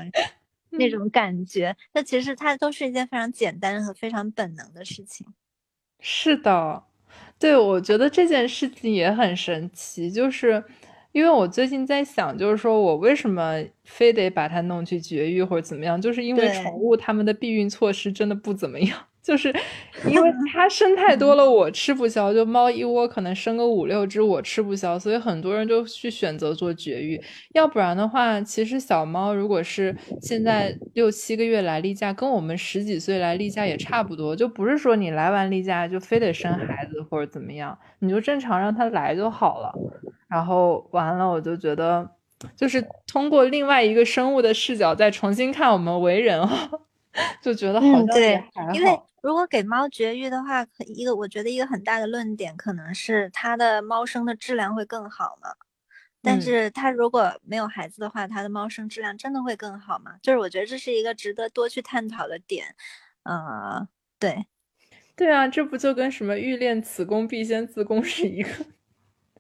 那种感觉。那其实它都是一件非常简单和非常本能的事情。是的，对，我觉得这件事情也很神奇，就是。因为我最近在想，就是说我为什么非得把它弄去绝育或者怎么样，就是因为宠物它们的避孕措施真的不怎么样，就是因为它生太多了，我吃不消。就猫一窝可能生个五六只，我吃不消，所以很多人就去选择做绝育。要不然的话，其实小猫如果是现在六七个月来例假，跟我们十几岁来例假也差不多，就不是说你来完例假就非得生孩子或者怎么样，你就正常让它来就好了。然后完了，我就觉得，就是通过另外一个生物的视角再重新看我们为人 就觉得好像对，因为如果给猫绝育的话，一个我觉得一个很大的论点可能是它的猫生的质量会更好嘛。但是它如果没有孩子的话，它的猫生质量真的会更好吗？就是我觉得这是一个值得多去探讨的点。呃，对，对啊，这不就跟什么欲练此功必先自宫是一个。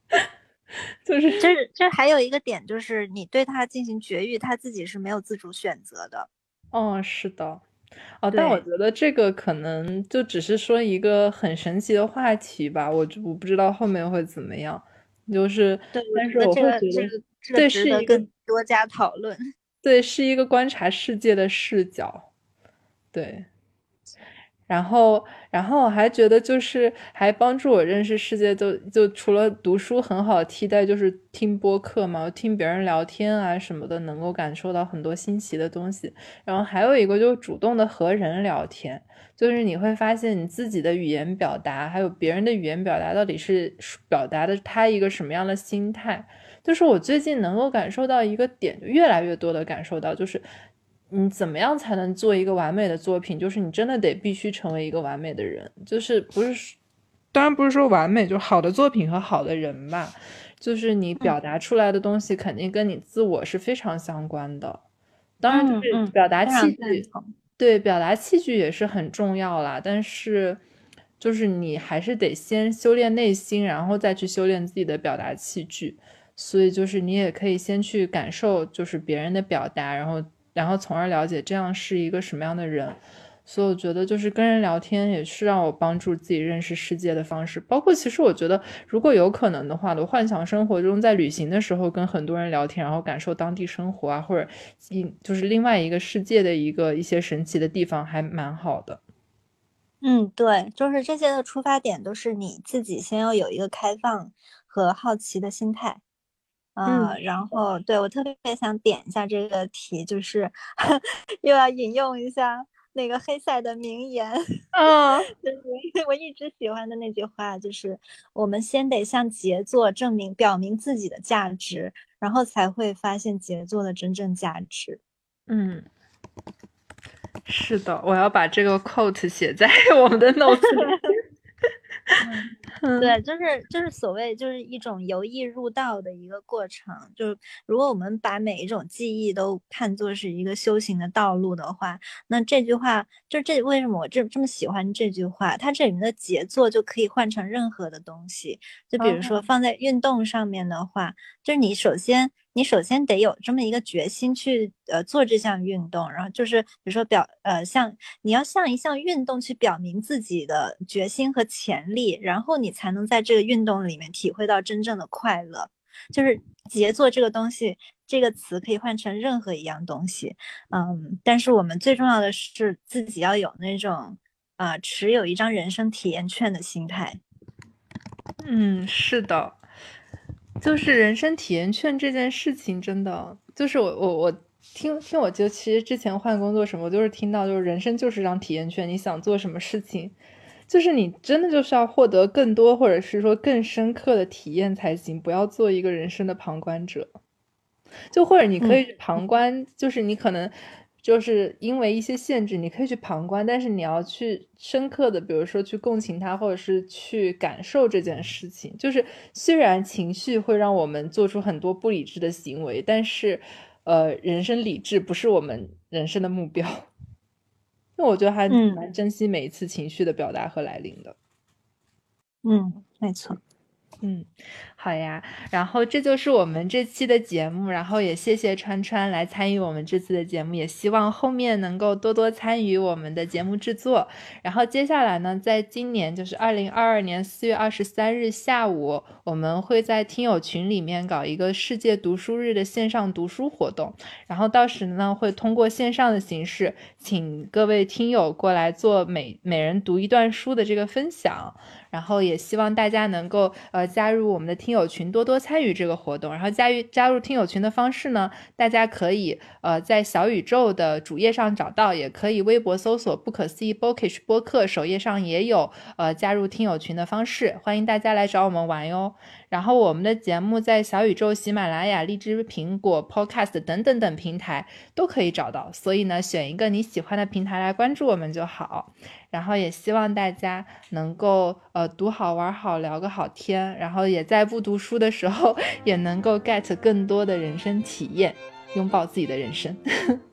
就是，就是，这还有一个点，就是你对它进行绝育，它自己是没有自主选择的。哦，是的，哦，但我觉得这个可能就只是说一个很神奇的话题吧，我我不知道后面会怎么样。就是，但是我会觉得，对，是一个多加讨论。对，是一个观察世界的视角。对。然后，然后我还觉得就是还帮助我认识世界，就就除了读书很好替代，就是听播客嘛，听别人聊天啊什么的，能够感受到很多新奇的东西。然后还有一个就是主动的和人聊天，就是你会发现你自己的语言表达，还有别人的语言表达到底是表达的他一个什么样的心态。就是我最近能够感受到一个点，越来越多的感受到，就是。你怎么样才能做一个完美的作品？就是你真的得必须成为一个完美的人，就是不是，当然不是说完美，就好的作品和好的人吧。就是你表达出来的东西肯定跟你自我是非常相关的。当然，就是表达器具，对，表达器具也是很重要啦。但是，就是你还是得先修炼内心，然后再去修炼自己的表达器具。所以，就是你也可以先去感受，就是别人的表达，然后。然后从而了解这样是一个什么样的人，所以我觉得就是跟人聊天也是让我帮助自己认识世界的方式。包括其实我觉得，如果有可能的话，我幻想生活中在旅行的时候跟很多人聊天，然后感受当地生活啊，或者一就是另外一个世界的一个一些神奇的地方，还蛮好的。嗯，对，就是这些的出发点都是你自己先要有一个开放和好奇的心态。啊，然后对我特别想点一下这个题，就是 又要引用一下那个黑塞的名言，嗯，就是 我一直喜欢的那句话，就是我们先得向杰作证明、表明自己的价值，然后才会发现杰作的真正价值。嗯，是的，我要把这个 quote 写在我们的 notes 里。对，就是就是所谓就是一种由易入道的一个过程。就是如果我们把每一种记忆都看作是一个修行的道路的话，那这句话就这为什么我这这么喜欢这句话？它这里面的杰作就可以换成任何的东西。就比如说放在运动上面的话，就是你首先。你首先得有这么一个决心去呃做这项运动，然后就是比如说表呃像你要像一项运动去表明自己的决心和潜力，然后你才能在这个运动里面体会到真正的快乐。就是杰作这个东西，这个词可以换成任何一样东西，嗯，但是我们最重要的是自己要有那种啊持有一张人生体验券的心态。嗯，是的。就是人生体验券这件事情，真的就是我我我听听，我就其实之前换工作什么，我就是听到就是人生就是张体验券，你想做什么事情，就是你真的就是要获得更多或者是说更深刻的体验才行，不要做一个人生的旁观者，就或者你可以旁观，就是你可能。就是因为一些限制，你可以去旁观，但是你要去深刻的，比如说去共情他，或者是去感受这件事情。就是虽然情绪会让我们做出很多不理智的行为，但是，呃，人生理智不是我们人生的目标。那我觉得还蛮珍惜每一次情绪的表达和来临的。嗯，没错。嗯。好呀，然后这就是我们这期的节目，然后也谢谢川川来参与我们这次的节目，也希望后面能够多多参与我们的节目制作。然后接下来呢，在今年就是二零二二年四月二十三日下午，我们会在听友群里面搞一个世界读书日的线上读书活动，然后到时呢会通过线上的形式，请各位听友过来做每每人读一段书的这个分享，然后也希望大家能够呃加入我们的听。友群多多参与这个活动，然后加入加入听友群的方式呢，大家可以呃在小宇宙的主页上找到，也可以微博搜索“不可思议 bookish 播客”，首页上也有呃加入听友群的方式，欢迎大家来找我们玩哟。然后我们的节目在小宇宙、喜马拉雅、荔枝、苹果 Podcast 等等等平台都可以找到，所以呢，选一个你喜欢的平台来关注我们就好。然后也希望大家能够呃读好玩好聊个好天，然后也在不读书的时候 也能够 get 更多的人生体验，拥抱自己的人生。